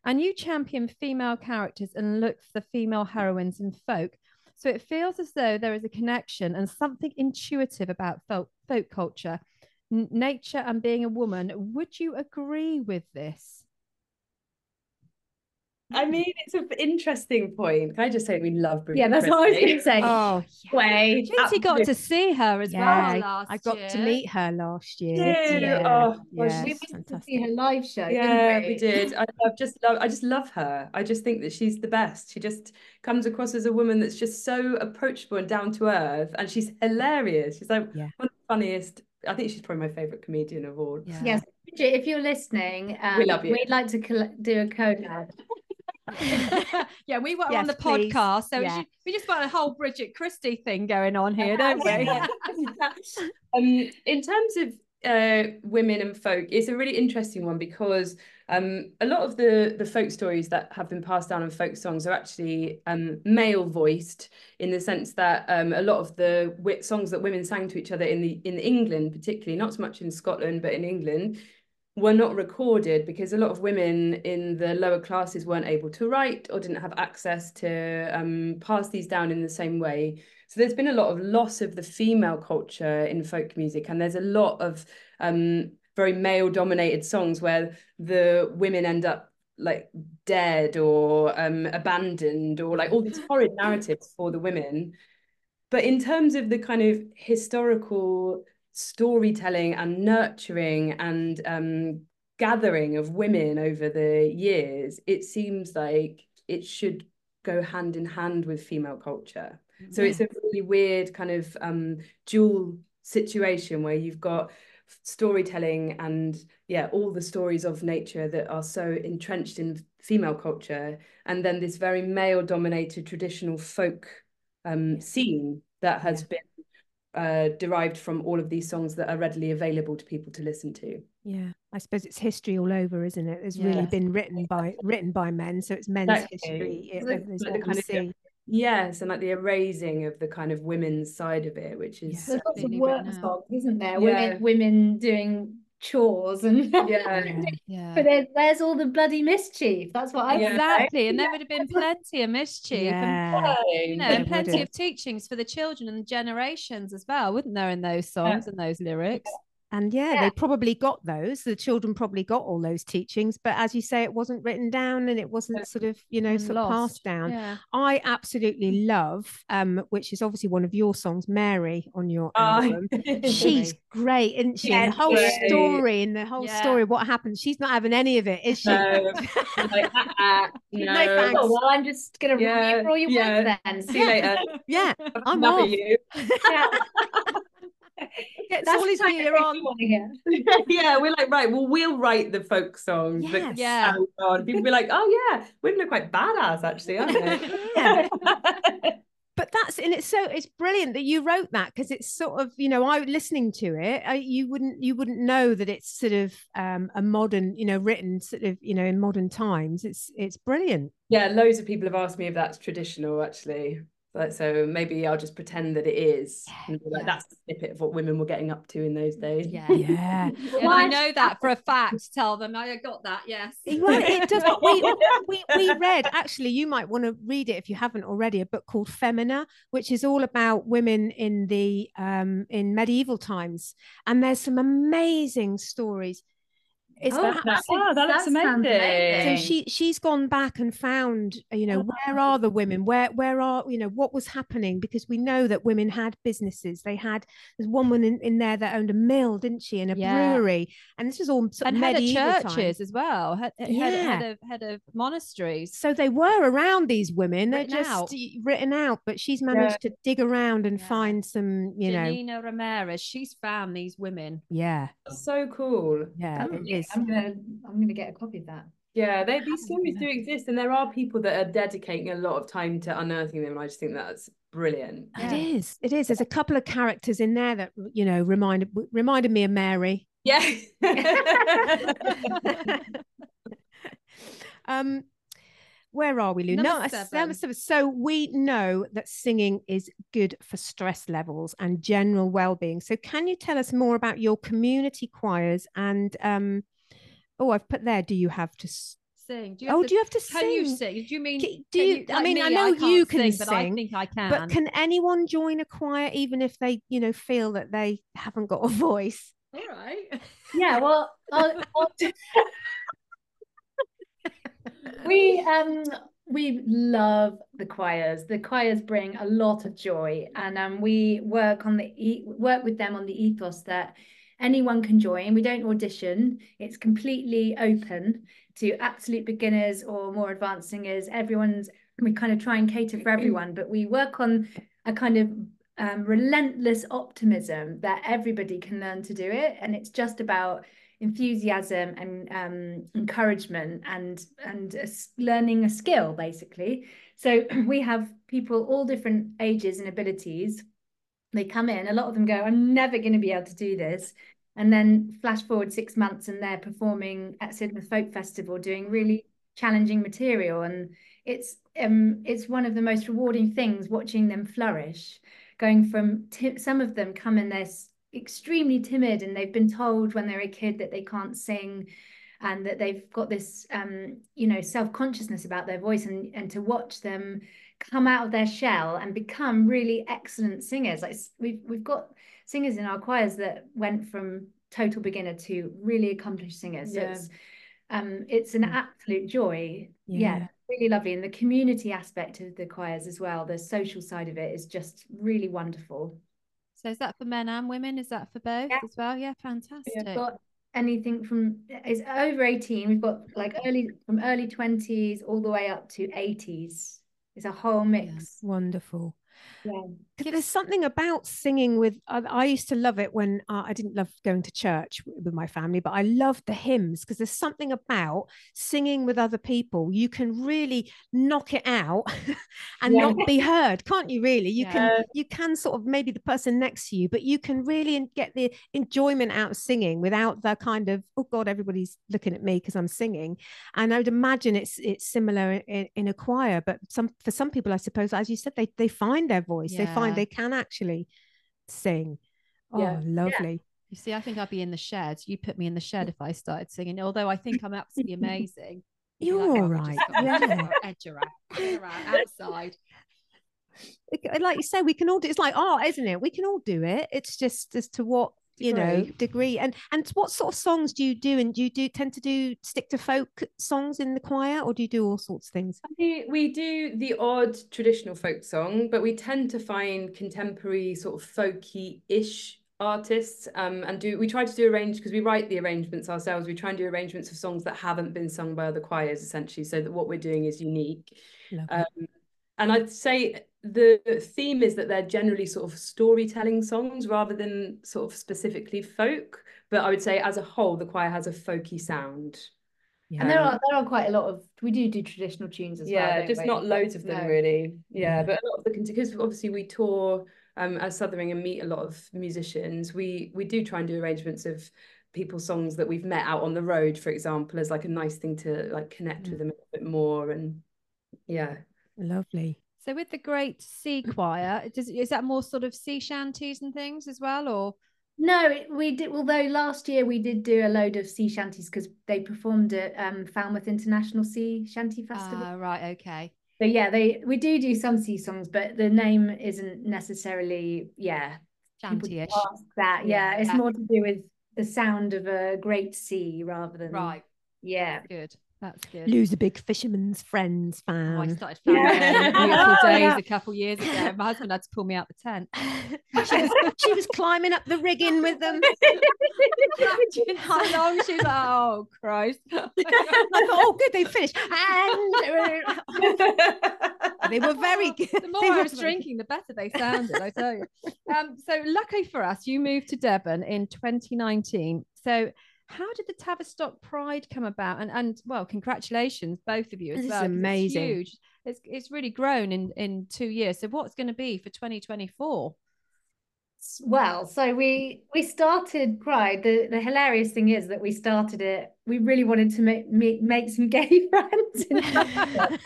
And you champion female characters and look for female heroines in folk. So it feels as though there is a connection and something intuitive about folk, folk culture, n- nature, and being a woman. Would you agree with this? I mean, it's an interesting point. Can I just say we love Bridget Yeah, that's what I was going to say. Oh, Way. Katie got to see her as Yeah, well last year. I got to meet her last year. Did? Yeah, Oh, well, yeah, we it's went to see her live show. Yeah, didn't we did. I love just love I just love her. I just think that she's the best. She just comes across as a woman that's just so approachable and down to earth and she's hilarious. She's like Yeah. one of the funniest. I think she's probably my favorite comedian of all. Yeah. Yes, if you're listening, um, We love you. We'd like to coll- do a collab. yeah, we were on the please. podcast, so we Yeah. we just got a whole Bridget Christie thing going on here, don't we? um, in terms of uh, women and folk, it's a really interesting one because um, a lot of the the folk stories that have been passed down in folk songs are actually um, male voiced in the sense that um, a lot of the wi- songs that women sang to each other in the in England, particularly not so much in Scotland, but in England, were not recorded because a lot of women in the lower classes weren't able to write or didn't have access to um, pass these down in the same way. So there's been a lot of loss of the female culture in folk music, and there's a lot of um, very male dominated songs where the women end up like dead or um, abandoned or like all these horrid narratives for the women. But in terms of the kind of historical storytelling and nurturing and um, gathering of women over the years, it seems like it should go hand in hand with female culture. So it's a really weird kind of um, dual situation where you've got storytelling and yeah, all the stories of nature that are so entrenched in female culture, and then this very male-dominated traditional folk um, scene that has been uh, derived from all of these songs that are readily available to people to listen to. Yeah, I suppose it's history all over, isn't it? It's really been written by written by men, so it's men's Exactly. history. It, Like- like the kind of- see. Yes, and like the erasing of the kind of women's side of it, which is Yeah. There's lots of work songs, isn't there? Yeah. Women, women doing chores and yeah. Yeah. but then where's all the bloody mischief? That's what I Yeah. Exactly, and there would have been plenty of mischief and, Yeah, you know, and plenty of teachings for the children and the generations as well, wouldn't there, in those songs and those lyrics? And yeah, Yeah. they probably got those. The children probably got all those teachings, but as you say, it wasn't written down and it wasn't sort of you know sort of passed down. Yeah. I absolutely love, um, which is obviously one of your songs, Mary, on your Ah, album. She's great, isn't she? Yeah, the whole story and the whole story, what happens? She's not having any of it, is she? No. like, ah, ah, no. thanks. Oh, well, I'm just gonna Yeah, you for all your yeah. work then. See you later. yeah, I'm Love off. you. That's all his gear on. yeah, we're like, right, well, we'll write the folk songs. Yes. that Yeah. sound. People be like, oh yeah, women are quite badass actually, aren't they? Yeah. but that's and it's so it's brilliant that you wrote that because it's sort of you know I listening to it I, you wouldn't you wouldn't know that it's sort of um a modern you know written sort of you know in modern times it's it's brilliant yeah, loads of people have asked me if that's traditional actually. Like, so maybe I'll just pretend that it is. and be like, yeah. that's a snippet of what women were getting up to in those days. Yeah. yeah And I know that for a fact. Tell them I got that. Yes. well it does we, we we read actually you might want to read it if you haven't already a book called femina which is all about women in the um in medieval times and there's some amazing stories it's Oh, abs- that's- Oh, that looks that sounds amazing. so she she's gone back and found uh, you know where are the women where where are you know what was happening because we know that women had businesses they had there's one woman in, in there that owned a mill didn't she and a Yeah. brewery and this was all sort and of head of churches times. as well. Head, head, Yeah. head of head of monasteries. so they were around these women they're Written just out. written out but she's managed to dig around and Yeah. find some you know Janina Ramirez. She's found these women. yeah so cool. yeah it is I'm gonna I'm gonna get a copy of that. Yeah, they, these stories do exist, and there are people that are dedicating a lot of time to unearthing them. And I just think that's brilliant. it Yeah. is it is there's a couple of characters in there that you know reminded reminded me of mary Yeah. um where are we, Lou? Number no, seven. number seven. So we know that singing is good for stress levels and general well-being. So can you tell us more about your community choirs and um oh, I've put there, do you have to s- Sing. Do you have Oh, to, do you have to Can sing? you sing? Do you mean? K- do can you- I like mean, I know can't you can sing, but I think I can. But can anyone join a choir even if they, you know, feel that they haven't got a voice? All right. Yeah, well, I'll, I'll- we um we love the choirs. The choirs bring a lot of joy, and um we work on the e- work with them on the ethos that anyone can join. We don't audition. It's completely open to absolute beginners or more advanced singers. Everyone's we kind of try and cater for everyone, but we work on a kind of um, relentless optimism that everybody can learn to do it, and it's just about enthusiasm and um, encouragement and and a learning a skill basically. So we have people all different ages and abilities. They come in, a lot of them go, I'm never going to be able to do this. And then flash forward six months and they're performing at Sidmouth Folk Festival doing really challenging material. And it's um it's one of the most rewarding things watching them flourish, going from some of them come in they're extremely timid and they've been told when they're a kid that they can't sing and that they've got this um you know self-consciousness about their voice and and to watch them come out of their shell and become really excellent singers like we've we've got singers in our choirs that went from total beginner to really accomplished singers so Yeah. it's um it's an absolute joy Yeah. yeah really lovely and the community aspect of the choirs as well the social side of it is just really wonderful So is that for men and women? Is that for both Yeah. as well? Yeah, fantastic. We've got anything from it's over 18 we've got like early from early 20s all the way up to 80s it's a whole mix Wonderful. Yeah There's something about singing with. I, I used to love it when uh, I didn't love going to church with my family, but I loved the hymns because there's something about singing with other people. You can really knock it out and Yeah. not be heard, can't you? Really, you can. You can sort of maybe the person next to you, but you can really get the enjoyment out of singing without the kind of oh god, everybody's looking at me because I'm singing. And I would imagine it's it's similar in, in a choir, but some for some people, I suppose, as you said, they they find their voice. They find they can actually sing. Oh, Yeah. lovely. You see, I think I'd be in the shed. You put me in the shed if I started singing. Although I think I'm absolutely amazing. You're like, all "Oh, right. just got my Yeah. edge around, edge around, outside. Like you say, we can all do. It's like art, isn't it? We can all do it. It's just as to what you know Degree. and and what sort of songs do you do? And do you do tend to do stick to folk songs in the choir, or do you do all sorts of things? We, we do the odd traditional folk song, but we tend to find contemporary sort of folky-ish artists um, and do we try to do arrange because we write the arrangements ourselves. We try and do arrangements of songs that haven't been sung by other choirs essentially, so that what we're doing is unique. Um, and I'd say the theme is that they're generally sort of storytelling songs rather than sort of specifically folk. But I would say as a whole, the choir has a folky sound. and there are there are quite a lot of we do do traditional tunes as well yeah, just we? not loads of them No. really. Yeah, Yeah. but a lot of the because obviously we tour um as Suthering and meet a lot of musicians. We we do try and do arrangements of people's songs that we've met out on the road, for example, as like a nice thing to like connect Mm. with them a bit more. And yeah, Lovely. So with the Great Sea Choir, does is that more sort of sea shanties and things as well, or No, it- we did. Although last year we did do a load of sea shanties because they performed at um, Falmouth International Sea Shanty Festival. Ah, right? Okay. so yeah, they we do do some sea songs, but the name isn't necessarily yeah. Shanty-ish. that. Yeah, Yeah. it's more to do with the sound of a great sea rather than Right. Yeah. Good. That's good. Lou's a big Fisherman's Friends Oh, I fan. started Yeah. fanning them in beautiful Oh, days yeah. a couple years ago. My husband had to pull me out the tent. she, was, she was climbing up the rigging with them. How long she was like, oh Christ. I thought, oh, good, they finished. And they were very good. the They more I were was very- drinking, the better they sounded, I tell you. Um, so luckily for us, you moved to Devon in 2019. So how did the Tavistock Pride come about? And and well, congratulations, both of you as This is well. 'cause it's amazing. huge. It's it's really grown in in two years. So what's going to be for 2024? Well, so we we started Pride. The the hilarious thing is that we started it we really wanted to make make, make some gay friends.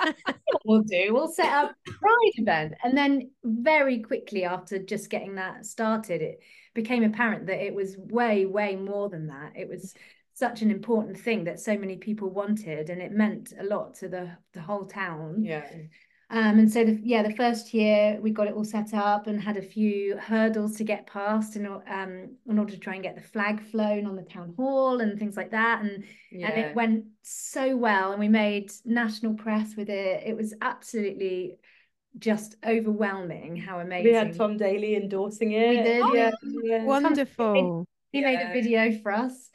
we'll do. We'll set up a pride event, and then very quickly after just getting that started, it became apparent that it was way, way more than that. It was such an important thing that so many people wanted, and it meant a lot to the the whole town. Yeah. Um, and so, the, yeah, the first year we got it all set up and had a few hurdles to get past in, um, in order to try and get the flag flown on the town hall and things like that. And, Yeah. and it went so well. And we made national press with it. It was absolutely just overwhelming how amazing. We had Tom Daley endorsing it. We did, yeah. yeah. yeah. Wonderful. he made Yeah. a video for us.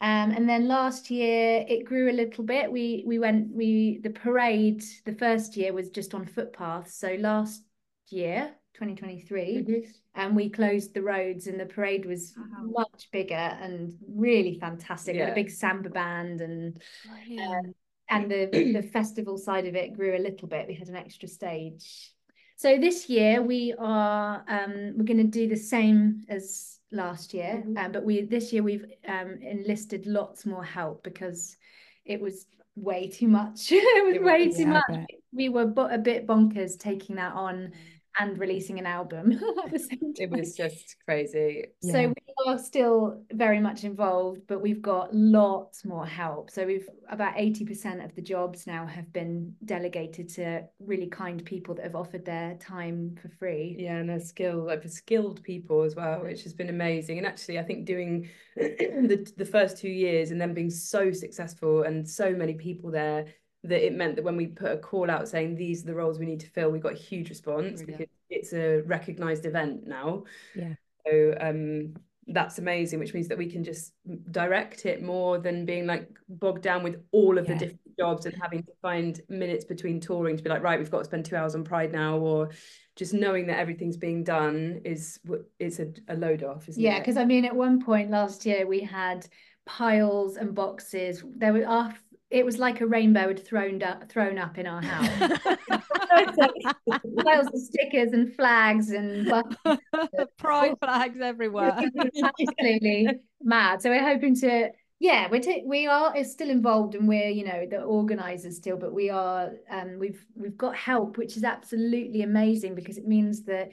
Um, and then last year it grew a little bit. We we went we the parade the first year was just on footpaths. So last year, 2023, Mhm. and we closed the roads and the parade was Wow. much bigger and really fantastic. We had a big samba band and Brilliant. and the the festival side of it grew a little bit. We had an extra stage. So this year we are um, we're going to do the same as last year, Mhm. um, but we this year we've um, enlisted lots more help because it was way too much. it was way too much. We were a bit bonkers taking that on and releasing an album at the same It was just crazy. So Yeah. we are still very much involved, but we've got lots more help. So we've about 80% of the jobs now have been delegated to really kind people that have offered their time for free. Yeah, and a skill like for skilled people as well, which has been amazing. And actually, I think doing the the first two years and then being so successful and so many people there that it meant that when we put a call out saying these are the roles we need to fill, we got a huge response Brilliant. because it's a recognized event now. Yeah. So um that's amazing, which means that we can just direct it more than being like bogged down with all of Yeah. the different jobs and having to find minutes between touring to be like, right, we've got to spend two hours on Pride now, or just knowing that everything's being done is it's a, a load off, isn't Yeah, it? because I mean, at one point last year we had piles and boxes. There were our, it was like a rainbow had thrown up, thrown up in our house. piles of stickers and flags and. Pride flags everywhere. absolutely mad. So we're hoping to, yeah, we're ta- we are is still involved and we're you know the organisers still, but we are um we've we've got help, which is absolutely amazing because it means that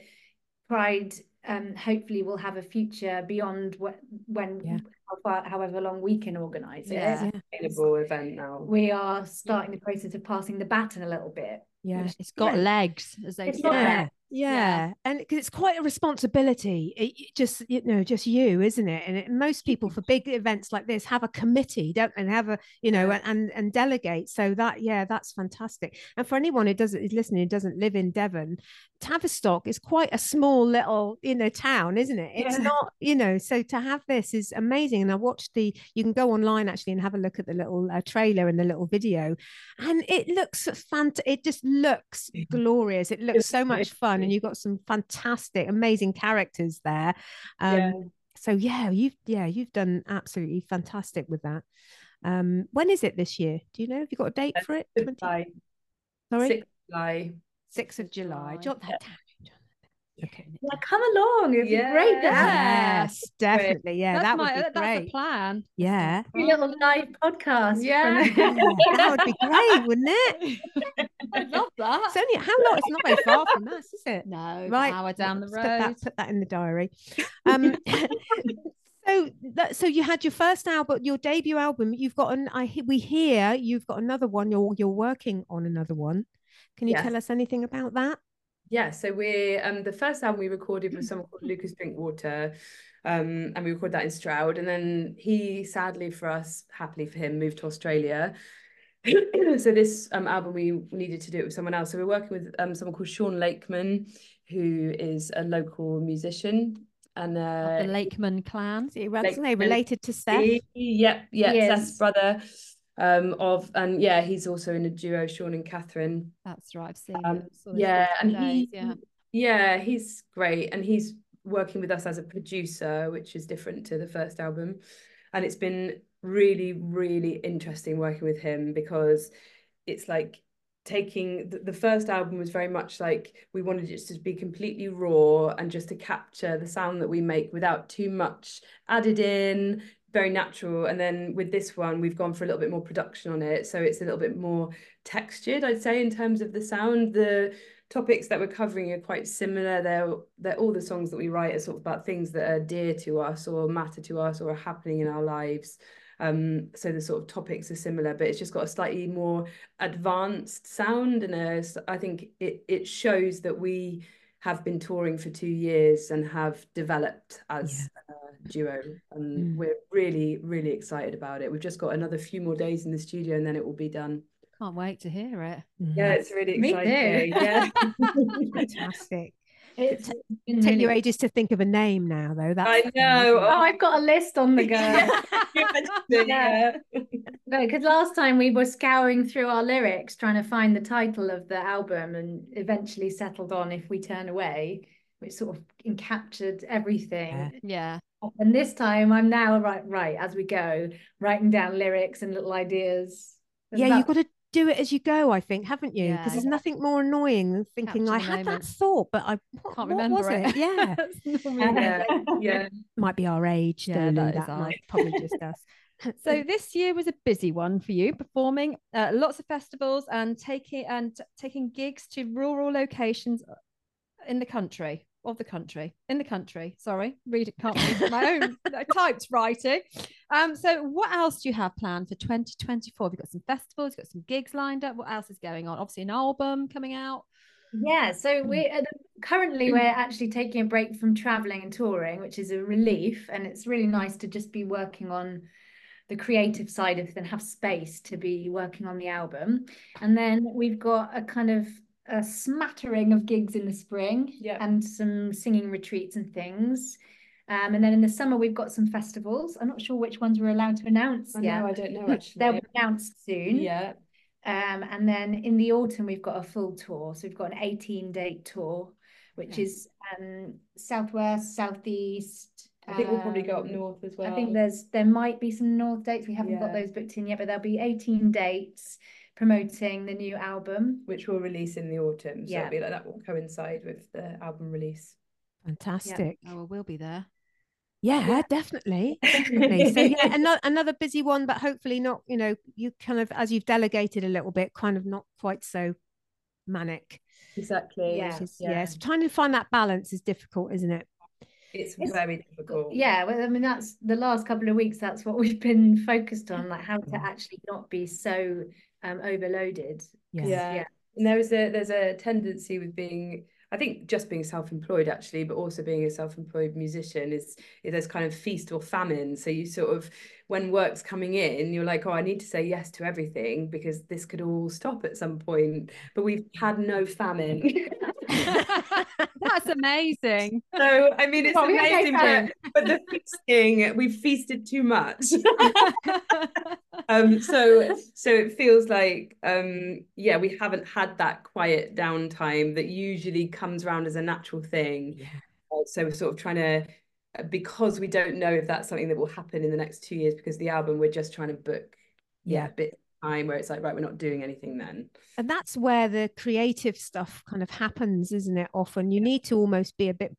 Pride um hopefully will have a future beyond what when Yeah. how far, however long we can organise it. Yeah. Sustainable event now. We are starting the process of passing the baton a little bit. Yeah. which It's got Great. legs, as they It's say. Yeah, yeah, Yeah. and because it's quite a responsibility. It, it just you know, just you, isn't it? And it, most people for big events like this have a committee, don't and have a you know, Yeah. and and delegate. So that yeah, that's fantastic. And for anyone who doesn't is listening who doesn't live in Devon, Tavistock is quite a small little you know town, isn't it? It's Yeah. not you know. So to have this is amazing. And I watched the. You can go online actually and have a look at the little uh, trailer and the little video, and it looks fant. It just looks glorious. It looks so much fun, and you've got some fantastic, amazing characters there. Um, Yeah. So yeah, you've yeah you've done absolutely fantastic with that. Um, when is it this year? Do you know? Have you got a date for it? 20 July, Sorry, 6th July. Sixth of July. July. Jot that down. Okay. Yeah, come along. It'd be great to have Yes, definitely. Yeah, that's that my, would be that- that's great. the plan. Yeah. a little live podcast. Yeah. from- that would be great, wouldn't it? I love that. It's only how long? It's not very far from us, is it? no, Right, hour down the Let's Put that, road. put that in the diary. Um, so that, so you had your first album, your debut album. You've got an. I we hear you've got another one. You're you're working on another one. Can you Yes. tell us anything about that? Yeah, so we're um the first album we recorded was someone called Lukas Drinkwater. Um, and we recorded that in Stroud. And then he sadly for us, happily for him, moved to Australia. so this um album we needed to do it with someone else. So we're working with um someone called Sean Lakeman, who is a local musician. And uh the Lakeman clan. Is he Like, wasn't he and related to Seth? he- Yep, yep, He Seth's brother. Um, of and yeah, he's also in a duo, Sean and Kathryn. That's right. I've seen Um, them. saw those yeah, and today, he, yeah. yeah, he's great, and he's working with us as a producer, which is different to the first album, and it's been really, really interesting working with him because it's like taking the, the first album was very much like we wanted it to be completely raw and just to capture the sound that we make without too much added in, very natural. And then with this one, we've gone for a little bit more production on it. So it's a little bit more textured, I'd say, in terms of the sound. The topics that we're covering are quite similar. They're they're all the songs that we write are sort of about things that are dear to us or matter to us or are happening in our lives. Um, so the sort of topics are similar, but it's just got a slightly more advanced sound, and a, I think it it shows that we have been touring for two years and have developed as yeah. a duo, and mm. we're really really excited about it. We've just got another few more days in the studio, and then it will be done. Can't wait to hear it. Yeah, it's really exciting. Me Yeah, fantastic. It's it take you mm. ages to think of a name now, though. That's I know. Oh, I've got a list on the go. yeah. No, because last time we were scouring through our lyrics trying to find the title of the album and eventually settled on If We Turn Away, which sort of captured everything. Yeah. And this time I'm now right, right, as we go, writing down lyrics and little ideas. yeah, you've got to do it as you go, I think, haven't you? Because yeah. there's nothing more annoying than thinking I had moment. that thought, but I what, can't remember it. it? Yeah. yeah, yeah. Might be our age. Yeah, that, that might probably just us. so this year was a busy one for you, performing uh, lots of festivals and taking and taking gigs to rural locations in the country of the country in the country sorry read it can't read my own typed writing. Um so what else do you have planned for 2024 we've got some festivals you've got some gigs lined up? What else is going on? Obviously an album coming out. Yeah so we currently we're actually taking a break from traveling and touring which is a relief and it's really nice to just be working on the creative side of it and have space to be working on the album. And then we've got a kind of a smattering of gigs in the spring yeah. and some singing retreats and things. Um, and then in the summer, we've got some festivals. I'm not sure which ones we're allowed to announce I yet. Know, I don't know actually. They'll be announced soon. Yeah. Um, and then in the autumn, we've got a full tour. So we've got an 18 date tour, which yeah. is um, southwest, southeast. I think we'll probably go up um, north as well. I think there's there might be some north dates. We haven't yeah. got those booked in yet, but there'll be 18 dates promoting the new album, which will release in the autumn. So yeah. it'll be like that will coincide with the album release. Fantastic. Yeah. Oh, we'll be there. Yeah, yeah. definitely, definitely. so yeah, another another busy one, but hopefully not. You know, you kind of as you've delegated a little bit, kind of not quite so manic. Exactly. Yeah. Is, yeah. yeah. So trying to find that balance is difficult, isn't it? It's, it's very difficult. Yeah, well, I mean, that's the last couple of weeks. That's what we've been focused on, like how to actually not be so um, overloaded. Yeah. yeah. yeah. And there is a there's a tendency with being I think just being self-employed actually, but also being a self-employed musician is, is there's kind of feast or famine. So you sort of when work's coming in, you're like, oh, I need to say yes to everything because this could all stop at some point. But we've had no famine. That's amazing. So I mean, it's well, amazing, but, but the feasting we've feasted too much. um, so so it feels like um, yeah, we haven't had that quiet downtime that usually comes around as a natural thing. Yeah. Uh, so we're sort of trying to because we don't know if that's something that will happen in the next two years because the album we're just trying to book yeah, yeah bit time where it's like right we're not doing anything then. And that's where the creative stuff kind of happens isn't it often? You need to almost be a bit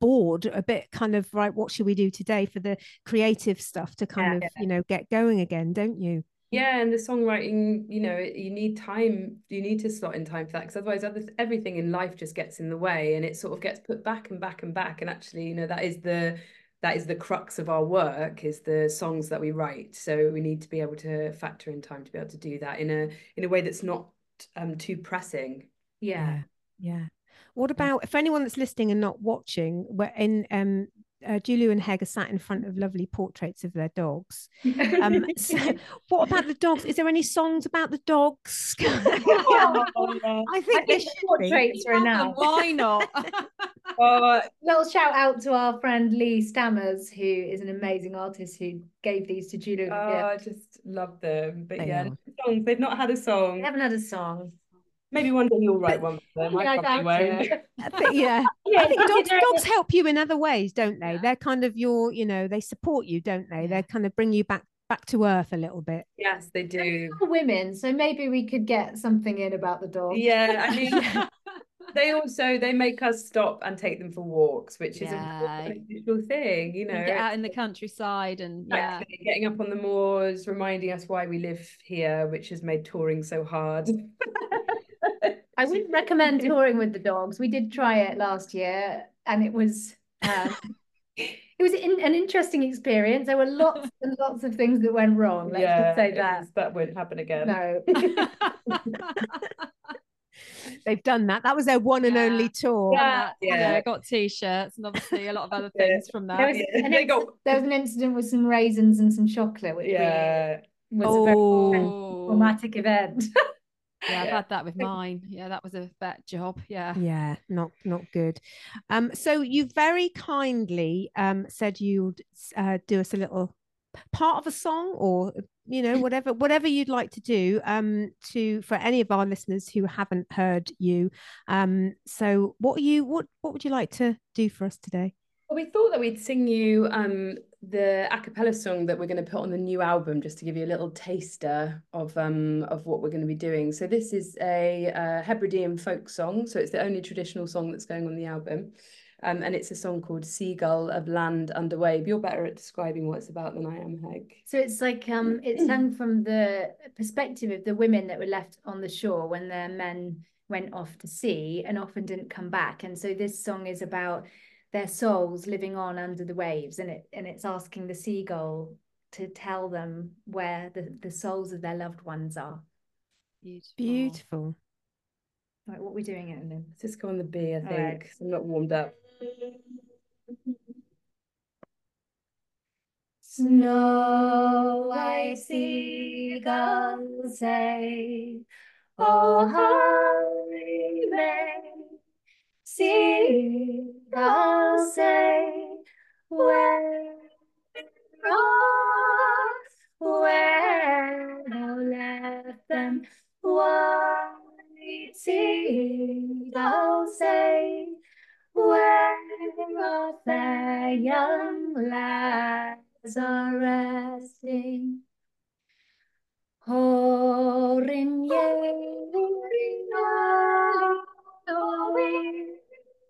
bored a bit kind of right what should we do today for the creative stuff to kind yeah, of yeah. you know get going again don't you? Yeah and the songwriting you know you need time you need to slot in time for that because otherwise other, everything in life just gets in the way and it sort of gets put back and back and back. And actually you know that is the that is the crux of our work is the songs that we write. So we need to be able to factor in time to be able to do that in a in a way that's not um too pressing. Yeah. Yeah. What about if anyone that's listening and not watching we're in um uh, Julu and Heg are sat in front of lovely portraits of their dogs. Um, so what about the dogs? Is there any songs about the dogs? oh, I think I portraits are enough. Why not? uh, little shout out to our friend Lee Stammers, who is an amazing artist who gave these to Julu. Oh, yeah. I just love them. But they yeah, songs. They've not had a song. They haven't had a song. Maybe one day you'll write one for them. I probably won't. Uh, yeah. yeah, I think dogs, dogs help you in other ways, don't they? Yeah. They're kind of your, you know, they support you, don't they? They kind of bring you back back to earth a little bit. Yes, they do. women, so maybe we could get something in about the dog. Yeah, I mean, they also they make us stop and take them for walks, which is Yeah. a usual thing, you know. And get out in the countryside and yeah. Exactly. Getting up on the moors, reminding us why we live here, which has made touring so hard. I wouldn't recommend touring with the dogs. We did try it last year, and it was um, it was in, an interesting experience. There were lots and lots of things that went wrong. Let's just say that. was- that won't happen again. No. They've done that. That was their one and Yeah. only tour. Yeah. yeah, Yeah. got t-shirts and obviously a lot of other Yeah. things from There that. was, Yeah, they inci- got- there was an incident with some raisins and some chocolate, which Yeah. really was a very Oh, traumatic event. Yeah, I've had that with mine. Yeah, that was a vet job. Yeah. Yeah, not not good. Um, so you very kindly um said you'd uh, do us a little part of a song, or you know whatever whatever you'd like to do. Um, to for any of our listeners who haven't heard you. Um, so what are you what what would you like to do for us today? Well, we thought that we'd sing you um the a cappella song that we're going to put on the new album, just to give you a little taster of um of what we're going to be doing. So this is a uh, Hebridean folk song, so it's the only traditional song that's going on the album, um, and it's a song called "Seagull of Land Under Wave." You're better at describing what it's about than I am, Heg. So it's like um it's sung from the perspective of the women that were left on the shore when their men went off to sea and often didn't come back. And so this song is about their souls living on under the waves and it and it's asking the seagull to tell them where the, the souls of their loved ones are. Beautiful. Beautiful. Right, what are we doing it then? Let's just go on the B, I All think. right. 'cause I'm not warmed up. Snow white seagulls say, Oh, hurry, May. Seagulls say, Where where thou left them, white seagulls say, where of their young lads are resting. Horin within my heart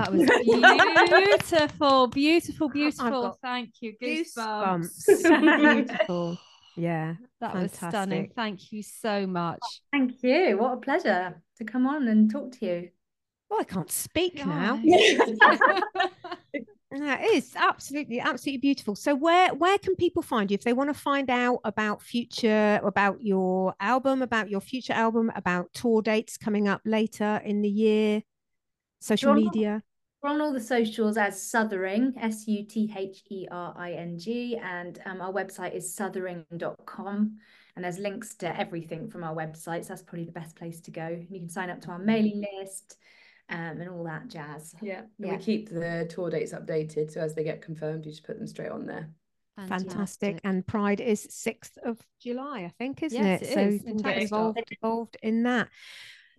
That was beautiful, beautiful, beautiful. Thank you. Goosebumps. Goosebumps. Beautiful. Yeah. that was stunning. Fantastic. Thank you so much. Oh, thank you. What a pleasure to come on and talk to you. Well, I can't speak now. Guys. Yeah, it is absolutely, absolutely beautiful. So where where can people find you if they want to find out about future, about your album, about your future album, about tour dates coming up later in the year, social media? We're on all the socials as Suthering, S U T H E R I N G, and um, our website is suthering.com. And there's links to everything from our website. So That's probably the best place to go. You can sign up to our mailing list um, and all that jazz. Yeah, Yeah. we keep the tour dates updated, so as they get confirmed, you just put them straight on there. Fantastic. And Pride is 6th of July, I think, isn't Yes, it? it so is, you can get involved, involved in that.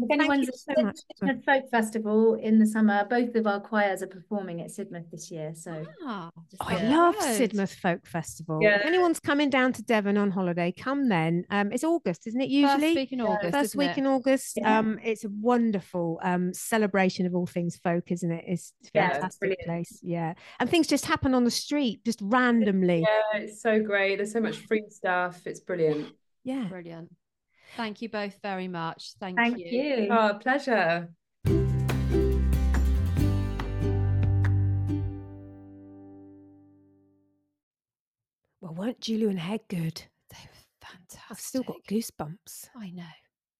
If Thank anyone's you at. Sidmouth Folk Festival in the summer, both of our choirs are performing at Sidmouth this year. So Ah, Oh, I love road. Sidmouth Folk Festival. Yeah. If anyone's coming down to Devon on holiday, come then. Um, it's August, isn't it? Usually, First Usually week in August. first week it? in August. Yeah. Um, it's a wonderful um celebration of all things folk, isn't it? It's a Yeah, it's fantastic place. Yeah, and things just happen on the street, just randomly. Yeah, it's so great. There's so much free stuff. It's brilliant. Yeah. Brilliant. Thank you both very much. Thank, thank you. you. Oh, pleasure. Well, weren't Julu and Heg good? They were fantastic. I've still got goosebumps. I know.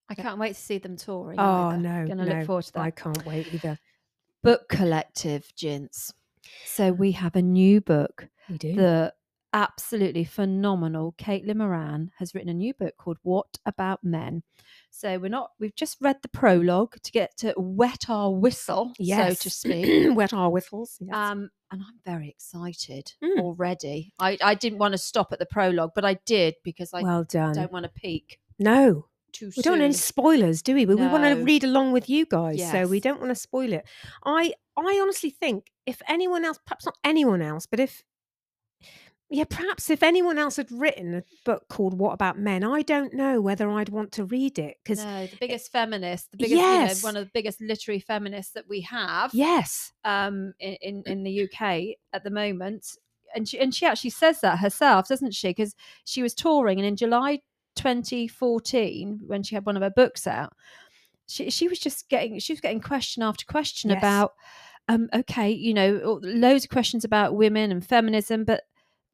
I can't wait to see them touring. Oh either. no, Gonna no, look forward to that. I can't wait either. Book Collective, Jints. So we have a new book We do. that absolutely phenomenal Caitlin Moran has written a new book called What About Men. So we're not we've just read the prologue to get to wet our whistle, so to speak. Wet our whistles. Yes. Um, and I'm very excited Mm. already. I, I didn't want to stop at the prologue, but I did because I well done. don't want to peek. No, too we soon. don't want any spoilers, do we? But we want to read along with you guys, so we don't want to spoil it. I I honestly think if anyone else, perhaps not anyone else, but if yeah, perhaps if anyone else had written a book called "What About Men," I don't know whether I'd want to read it because no, the biggest feminist, the biggest, Yes. you know, one of the biggest literary feminists that we have. yes, um, in, in in the UK at the moment, and she and she actually says that herself, doesn't she? Because she was touring, and in July 2014, when she had one of her books out, she she was just getting she was getting question after question Yes. about, um, okay, you know, loads of questions about women and feminism, but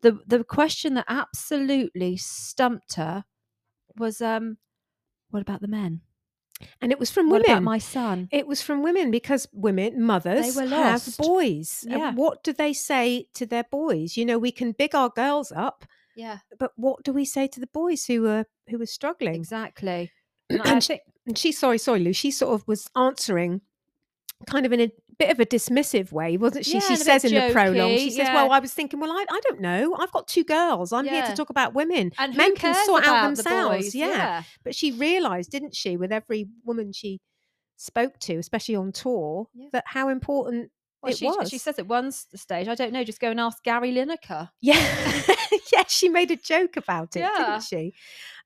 the the question that absolutely stumped her was, um, what about the men? and it was from What women. about my son? It was from women because women, mothers, have boys. And Yeah. what do they say to their boys? You know, we can big our girls up, Yeah, but what do we say to the boys who are who are struggling? exactly. And And she- think And she, sorry, sorry, Lou. She sort of was answering, kind of in a bit of a dismissive way, wasn't she? Yeah, she and a bit says in the prologue, she jokey, says, "Well. I was thinking, well, I, I don't know. I've got two girls. I'm here to talk about women. and Men can sort out about the themselves." yeah. But she realised, didn't she, with every woman she spoke to, especially on tour, Yeah. that how important Well, it she, was. she says at one stage, I don't know, just go and ask Gary Lineker. Yeah, yeah, she made a joke about it, Yeah. didn't she?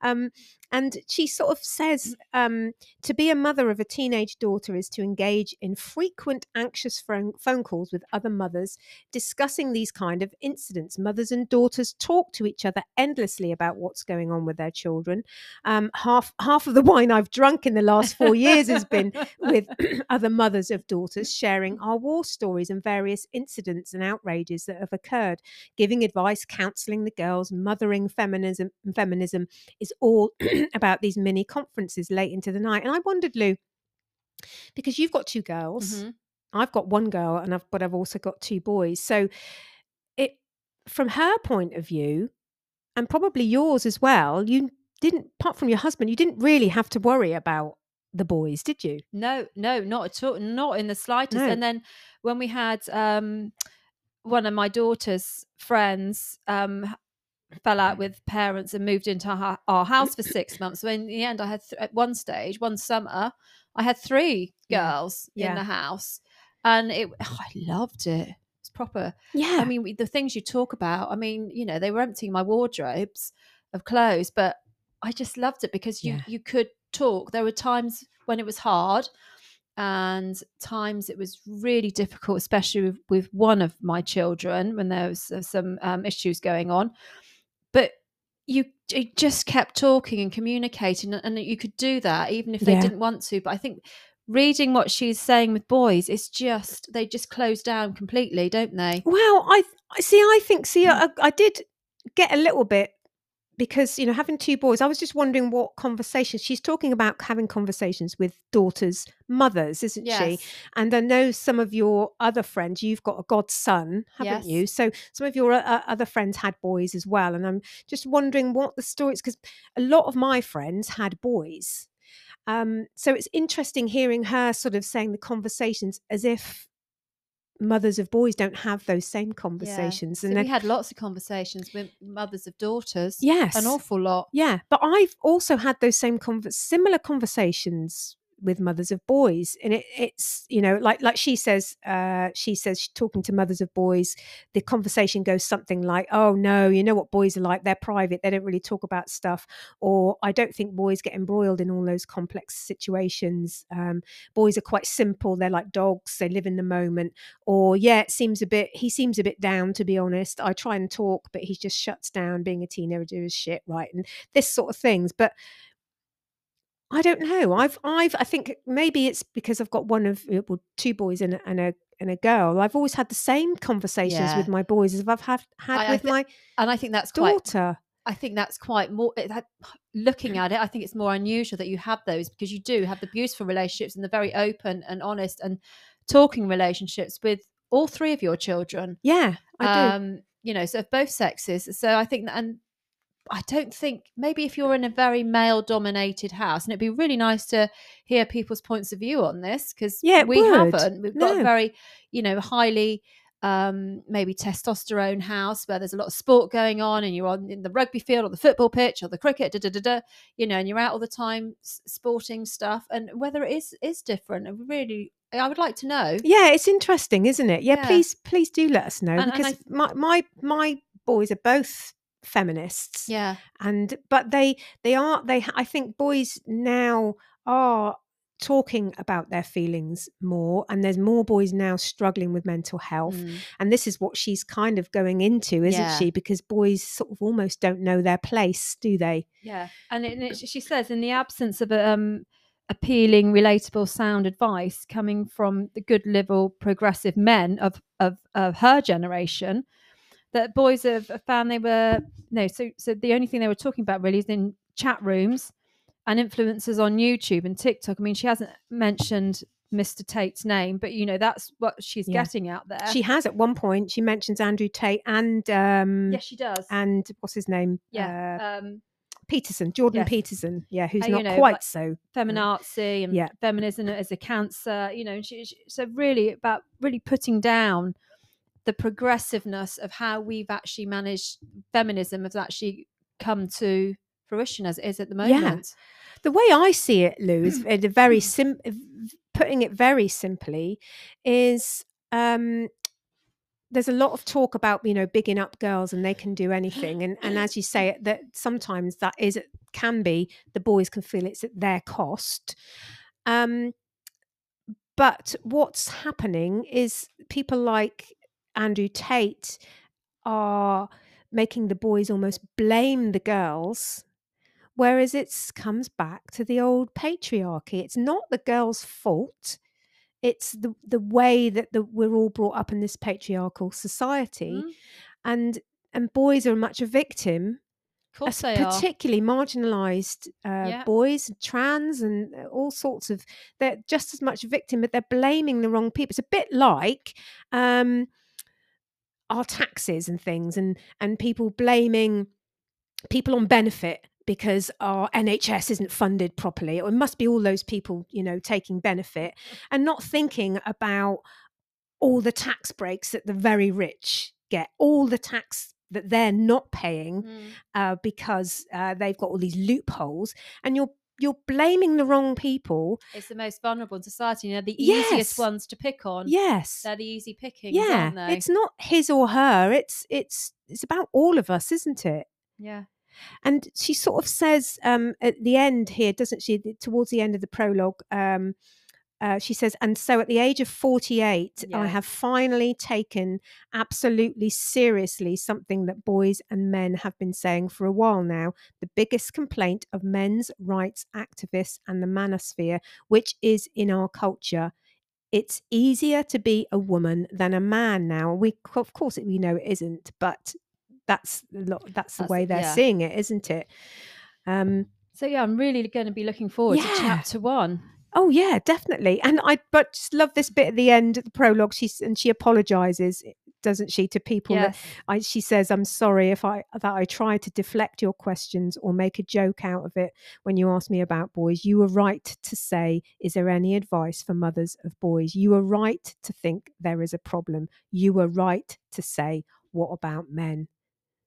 Um, and she sort of says um, to be a mother of a teenage daughter is to engage in frequent anxious phone, phone calls with other mothers discussing these kind of incidents. Mothers and daughters talk to each other endlessly about what's going on with their children. Um, half half of the wine I've drunk in the last four years has been with other mothers of daughters sharing our war stories and various incidents and outrages that have occurred giving advice counseling the girls mothering feminism feminism is all about these mini conferences late into the night and i wondered lou because you've got two girls Mhm. i've got one girl and i've but i've also got two boys so it from her point of view and probably yours as well you didn't apart from your husband you didn't really have to worry about the boys did you No, no, not at all. Not in the slightest. No. And then when we had um, one of my daughter's friends um, fell out with parents and moved into our, our house for six months. So in the end, I had th- at one stage, one summer, I had three Yeah. girls in Yeah. the house, and it. oh, I loved it. It's proper. yeah I mean, we- the things you talk about, I mean, you know, they were emptying my wardrobes of clothes, but I just loved it because you Yeah. you could talk. There were times when it was hard and times it was really difficult, especially with, with one of my children when there was uh, some um, issues going on. But you, just kept talking and communicating, and you could do that even if they Yeah. didn't want to. But I think reading what she's saying with boys, it's just they just close down completely, don't they? Well, I I see. I think see, Mm. I, I did get a little bit because you know having two boys. I was just wondering what conversations she's talking about having conversations with daughters' mothers, isn't she? And I know some of your other friends. You've got a godson, haven't Yes. you? So some of your uh, other friends had boys as well, and I'm just wondering what the stories because a lot of my friends had boys. Um, so it's interesting hearing her sort of saying the conversations as if mothers of boys don't have those same Yeah. conversations So and we had lots of conversations with mothers of daughters. yes An awful lot. yeah but i've also had those same conver- similar conversations with mothers of boys and it, it's you know like like she says uh she says she's talking to mothers of boys the conversation goes something like oh no you know what boys are like? They're private they don't really talk about stuff or i don't think boys get embroiled in all those complex situations um boys are quite simple they're like dogs they live in the moment or yeah it seems a bit he seems a bit down to be honest i try and talk but he just shuts down being a teenager is shit right and this sort of things but I don't know. I've, I've, I think maybe it's because I've got one of well, two boys and a, and a and a girl. I've always had the same conversations Yeah. with my boys as I've had had I- I with my And I think that's quite daughter. I think that's quite more. that- Looking at it, I think it's more unusual that you have those because you do have the beautiful relationships and the very open and honest and talking relationships with all three of your children. Yeah, I do. Um, you know, so of both sexes. So I think that, and I don't think maybe if you're in a very male dominated house, and it'd be really nice to hear people's points of view on this because Yeah, we would. haven't. We've got a very, you know, highly um maybe testosterone house where there's a lot of sport going on and you're on in the rugby field or the football pitch or the cricket da, da, da, da, you know and you're out all the time sporting stuff and whether it is is different and really i would like to know Yeah, it's interesting, isn't it? Yeah, Yeah. please, please do let us know And- and because I- my my my boys are both feminists, yeah and but they they are they I think boys now are talking about their feelings more and there's more boys now struggling with mental health Mm. and this is what she's kind of going into isn't Yeah. she because boys sort of almost don't know their place do they Yeah, and, it, and it, she says in the absence of um, appealing, relatable, sound advice coming from the good, liberal, progressive men of of, of her generation, that boys have found they were no. So so the only thing they were talking about really is in chat rooms and influencers on YouTube and TikTok. I mean, she hasn't mentioned Mr. Tate's name, but you know that's what she's Yeah. getting out there. she has at one point she mentions andrew tate and um yes, she does. and what's his name yeah. uh, um, peterson jordan Yes. peterson yeah who's Uh, you not know, quite like- so feminazi and Yeah. feminism as a cancer you know and she, she- so really about really putting down the progressiveness of how we've actually managed feminism has actually come to fruition as it is at the moment. Yeah. the way I see it, Lou, is a very sim- putting it very simply, is um, there's a lot of talk about you know bigging up girls and they can do anything, and and as you say, it that sometimes that is can be the boys can feel it's at their cost. Um, but what's happening is people like Andrew Tate are making the boys almost blame the girls whereas it comes back to the old patriarchy. It's not the girl's fault. It's the the way that the, we're all brought up in this patriarchal society Mm, and and boys are much a victim of course as they are. particularly marginalized uh, Yeah. boys trans and uh, all sorts of they're just as much a victim but they're blaming the wrong people. It's a bit like um our taxes and things and and people blaming people on benefit because our NHS isn't funded properly or it must be all those people you know taking benefit and not thinking about all the tax breaks that the very rich get all the tax that they're not paying Mm, uh, because uh, they've got all these loopholes and you're you're blaming the wrong people. It's the most vulnerable in society you know the Yes. easiest ones to pick on. Yes. They're the easy pickings yeah. it's not his or her it's it's it's about all of us isn't it? Yeah. And she sort of says um, at the end here, doesn't she? Towards the end of the prologue, um, uh, she says, "And so, at the age of forty-eight, I have finally taken absolutely seriously something that boys and men have been saying for a while now: the biggest complaint of men's rights activists and the manosphere, which is in our culture." It's easier to be a woman than a man now. We, of course, we know it isn't, but that's the. That's the That's- way they're yeah. seeing it, isn't it? Um, so yeah i'm really going to be looking forward to chapter one oh yeah, definitely. And I, but just love this bit at the end, of the prologue. She's and she apologizes, eh, doesn't she, to people that yes I, she says, "I'm sorry if I that I tried to deflect your questions or make a joke out of it when you asked me about boys. You were right to say, is there any advice for mothers of boys? You were right to think there is a problem. You were right to say, what about men?"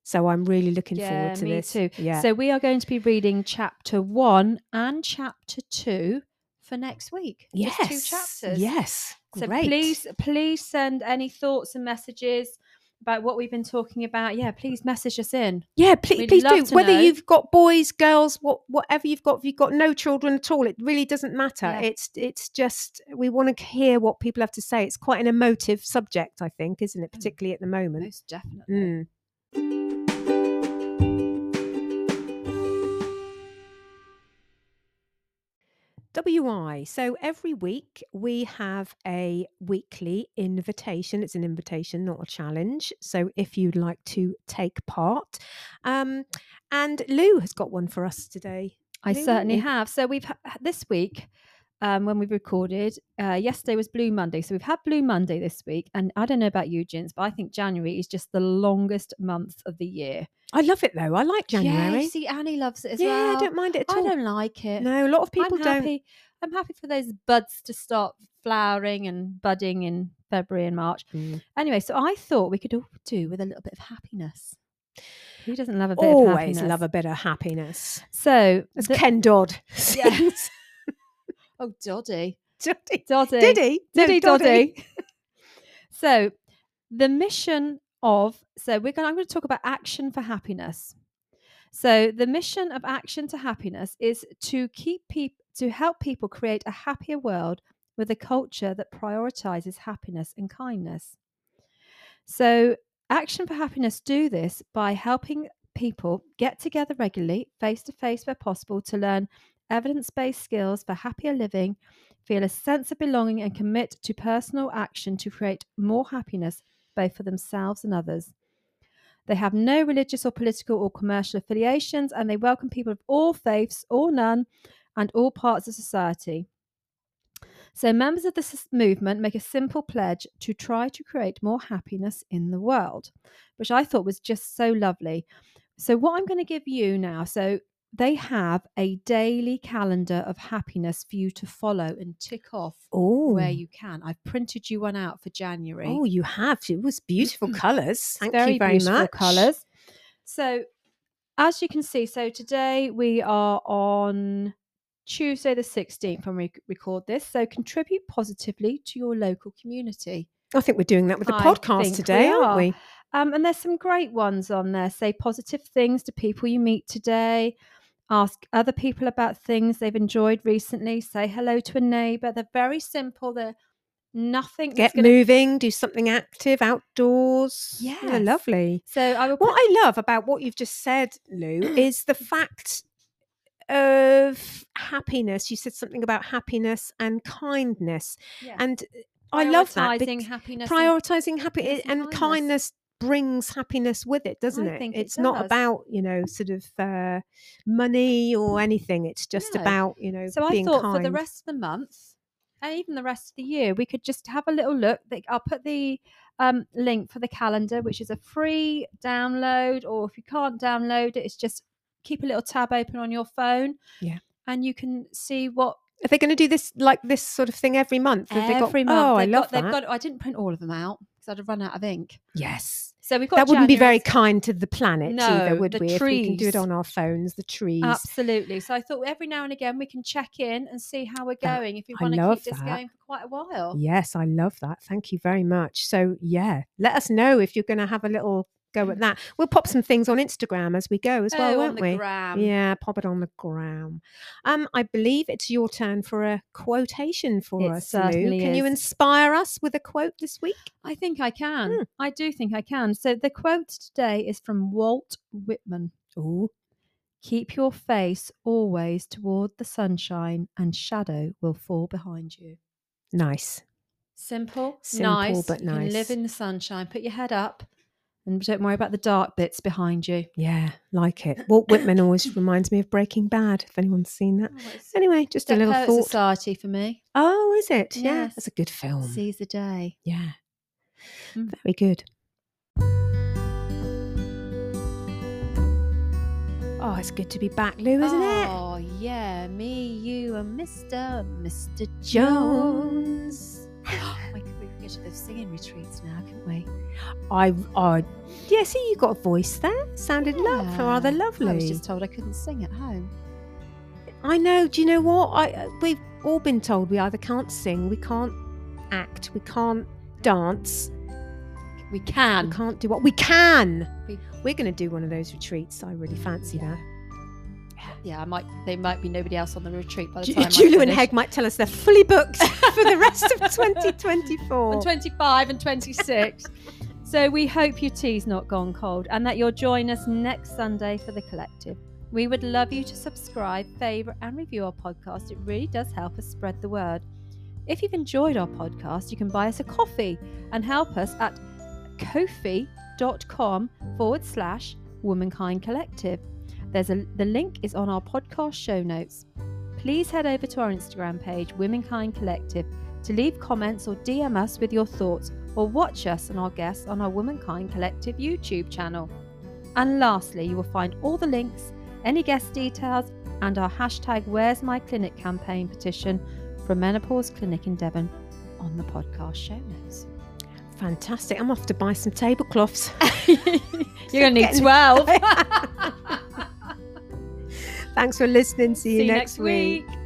So I'm really looking yeah, forward to me this. too. Yeah. So we are going to be reading chapter one and chapter two for next week. yes. Just two chapters. Yes. So Great. please, please send any thoughts and messages about what we've been talking about. Yeah, please message us in. Yeah, please, We'd please do. Whether know. you've got boys, girls, what whatever you've got, if you've got no children at all, it really doesn't matter. Yeah. It's it's just we want to hear what people have to say. It's quite an emotive subject, I think, isn't it? Particularly at the moment. Most definitely. Mm. WI. So every week we have a weekly invitation. It's an invitation, not a challenge. So if you'd like to take part, um, and Lou has got one for us today. I Lou, certainly in- have. So we've this week. um, when we recorded. Uh, yesterday was Blue Monday. So we've had Blue Monday this week. And I don't know about you, Jins, but I think January is just the longest month of the year. I love it though. I like Yeah, January. you see, Annie loves it as yeah, well. I don't mind it at I don't like it. No, a lot of people I'm don't. happy. I'm happy for those buds to start flowering and budding in February and March. Mm. Anyway, so I thought we could all do with a little bit of happiness. Who doesn't love a bit of Always happiness? love a bit of happiness. So, As the- Ken Dodd Yeah. oh, Doddy, Doddy. Doddy, Did he? No, Diddy Doddy. Doddy. so, the mission of so we're going. I'm going to talk about action for happiness. So, the mission of action to happiness is to keep people to help people create a happier world with a culture that prioritizes happiness and kindness. So, Action for Happiness do this by helping people get together regularly, face to face where possible, to learn evidence based skills for happier living, feel a sense of belonging, and commit to personal action to create more happiness both for themselves and others. They have no religious or political or commercial affiliations, and they welcome people of all faiths or none and all parts of society. So, members of this movement make a simple pledge to try to create more happiness in the world, which I thought was just so lovely. So, what I'm going to give you now, so they have a daily calendar of happiness for you to follow and tick off Oh, where you can. I've printed you one out for January. oh, you have. It was beautiful colours. Thank very you very beautiful much. colours. So, as you can see, so today we are on Tuesday the 16th when we record this. So, contribute positively to your local community. I think we're doing that with the I podcast today, we aren't we? Um, and there's some great ones on there. Say positive things to people you meet today. Ask other people about things they've enjoyed recently. Say hello to a neighbour. They're very simple. They're nothing. Get gonna- moving, do something active outdoors. They're Yes. lovely. So I. What I love about what you've just said, Lou, is the fact of happiness. You said something about happiness and kindness. yeah. And I love that. Prioritising happiness. prioritizing happiness and eh, and kindness. kindness brings happiness with it doesn't I it think it it's not about you know sort of uh, money or anything it's just No. about you know So I thought kind for the rest of the month and even the rest of the year, we could just have a little look. I'll put the um, link for the calendar, which is a free download, or if you can't download it, it's just keep a little tab open on your phone. Yeah. And you can see what are they going to do this like this sort of thing every month Have they got- every month oh i love got, that got. I didn't print all of them out because I'd have run out of ink. yes So we've got that wouldn't be very kind to the planet either No, would the we if we can do it on our phones the trees Absolutely. So I thought every now and again we can check in and see how we're That- going if we want to keep this that. going for quite a while. yes i love that thank you very much so yeah let us know if you're going to have a little go at that we'll pop some things on instagram as we go as well oh, won't on the we gram. Yeah, pop it on the gram. Um, I believe it's your turn for a quotation for It us, Lou. Can you inspire us with a quote this week? I think I can. Hmm. I do think I can. So the quote today is from Walt Whitman. Oh, Keep your face always toward the sunshine and shadow will fall behind you. nice. Simple, Simple, nice. but nice. live in the sunshine. Put your head up and don't worry about the dark bits behind you. Yeah, like it. Walt Whitman always reminds me of Breaking Bad. If anyone's seen that. Anyway, just a little thought. Society for me. Oh, is it? Yeah, Yes. that's a good film. Seize the day. Yeah, Mm. very good. Oh, it's good to be back, Lou, isn't it? Oh, yeah. Me, you, and Mr. Mr. Jones. Jones. we could those singing retreats now, can't we? I, I, yeah. See, you got a voice there. Sounded love, rather Yeah. lovely. I was just told I couldn't sing at home. I know. Do you know what? I uh, we've all been told we either can't sing, we can't act, we can't dance, We can. we can't do what we can. We- We're going to do one of those retreats. I really fancy that. Yeah, I might. There might be nobody else on the retreat by the time. I Julu and. Heg might tell us they're fully booked for the rest of 2024. on 25 and 26. so we hope your tea's not gone cold and that you'll join us next Sunday for the collective. We would love you to subscribe, favourite, and review our podcast. It really does help us spread the word. If you've enjoyed our podcast, you can buy us a coffee and help us at kofi.com forward slash womankind collective. There's a the link is on our podcast show notes. please head over to our Instagram page, Womankind Collective, to leave comments or DM us with your thoughts or watch us and our guests on our Womankind Collective YouTube channel. And lastly, you will find all the links, any guest details, and our hashtag Where's My Clinic campaign petition from Menopause Clinic in Devon on the podcast show notes. Fantastic. I'm off to buy some tablecloths. You're going to need 12. Thanks for listening. See you, See you next, week. week.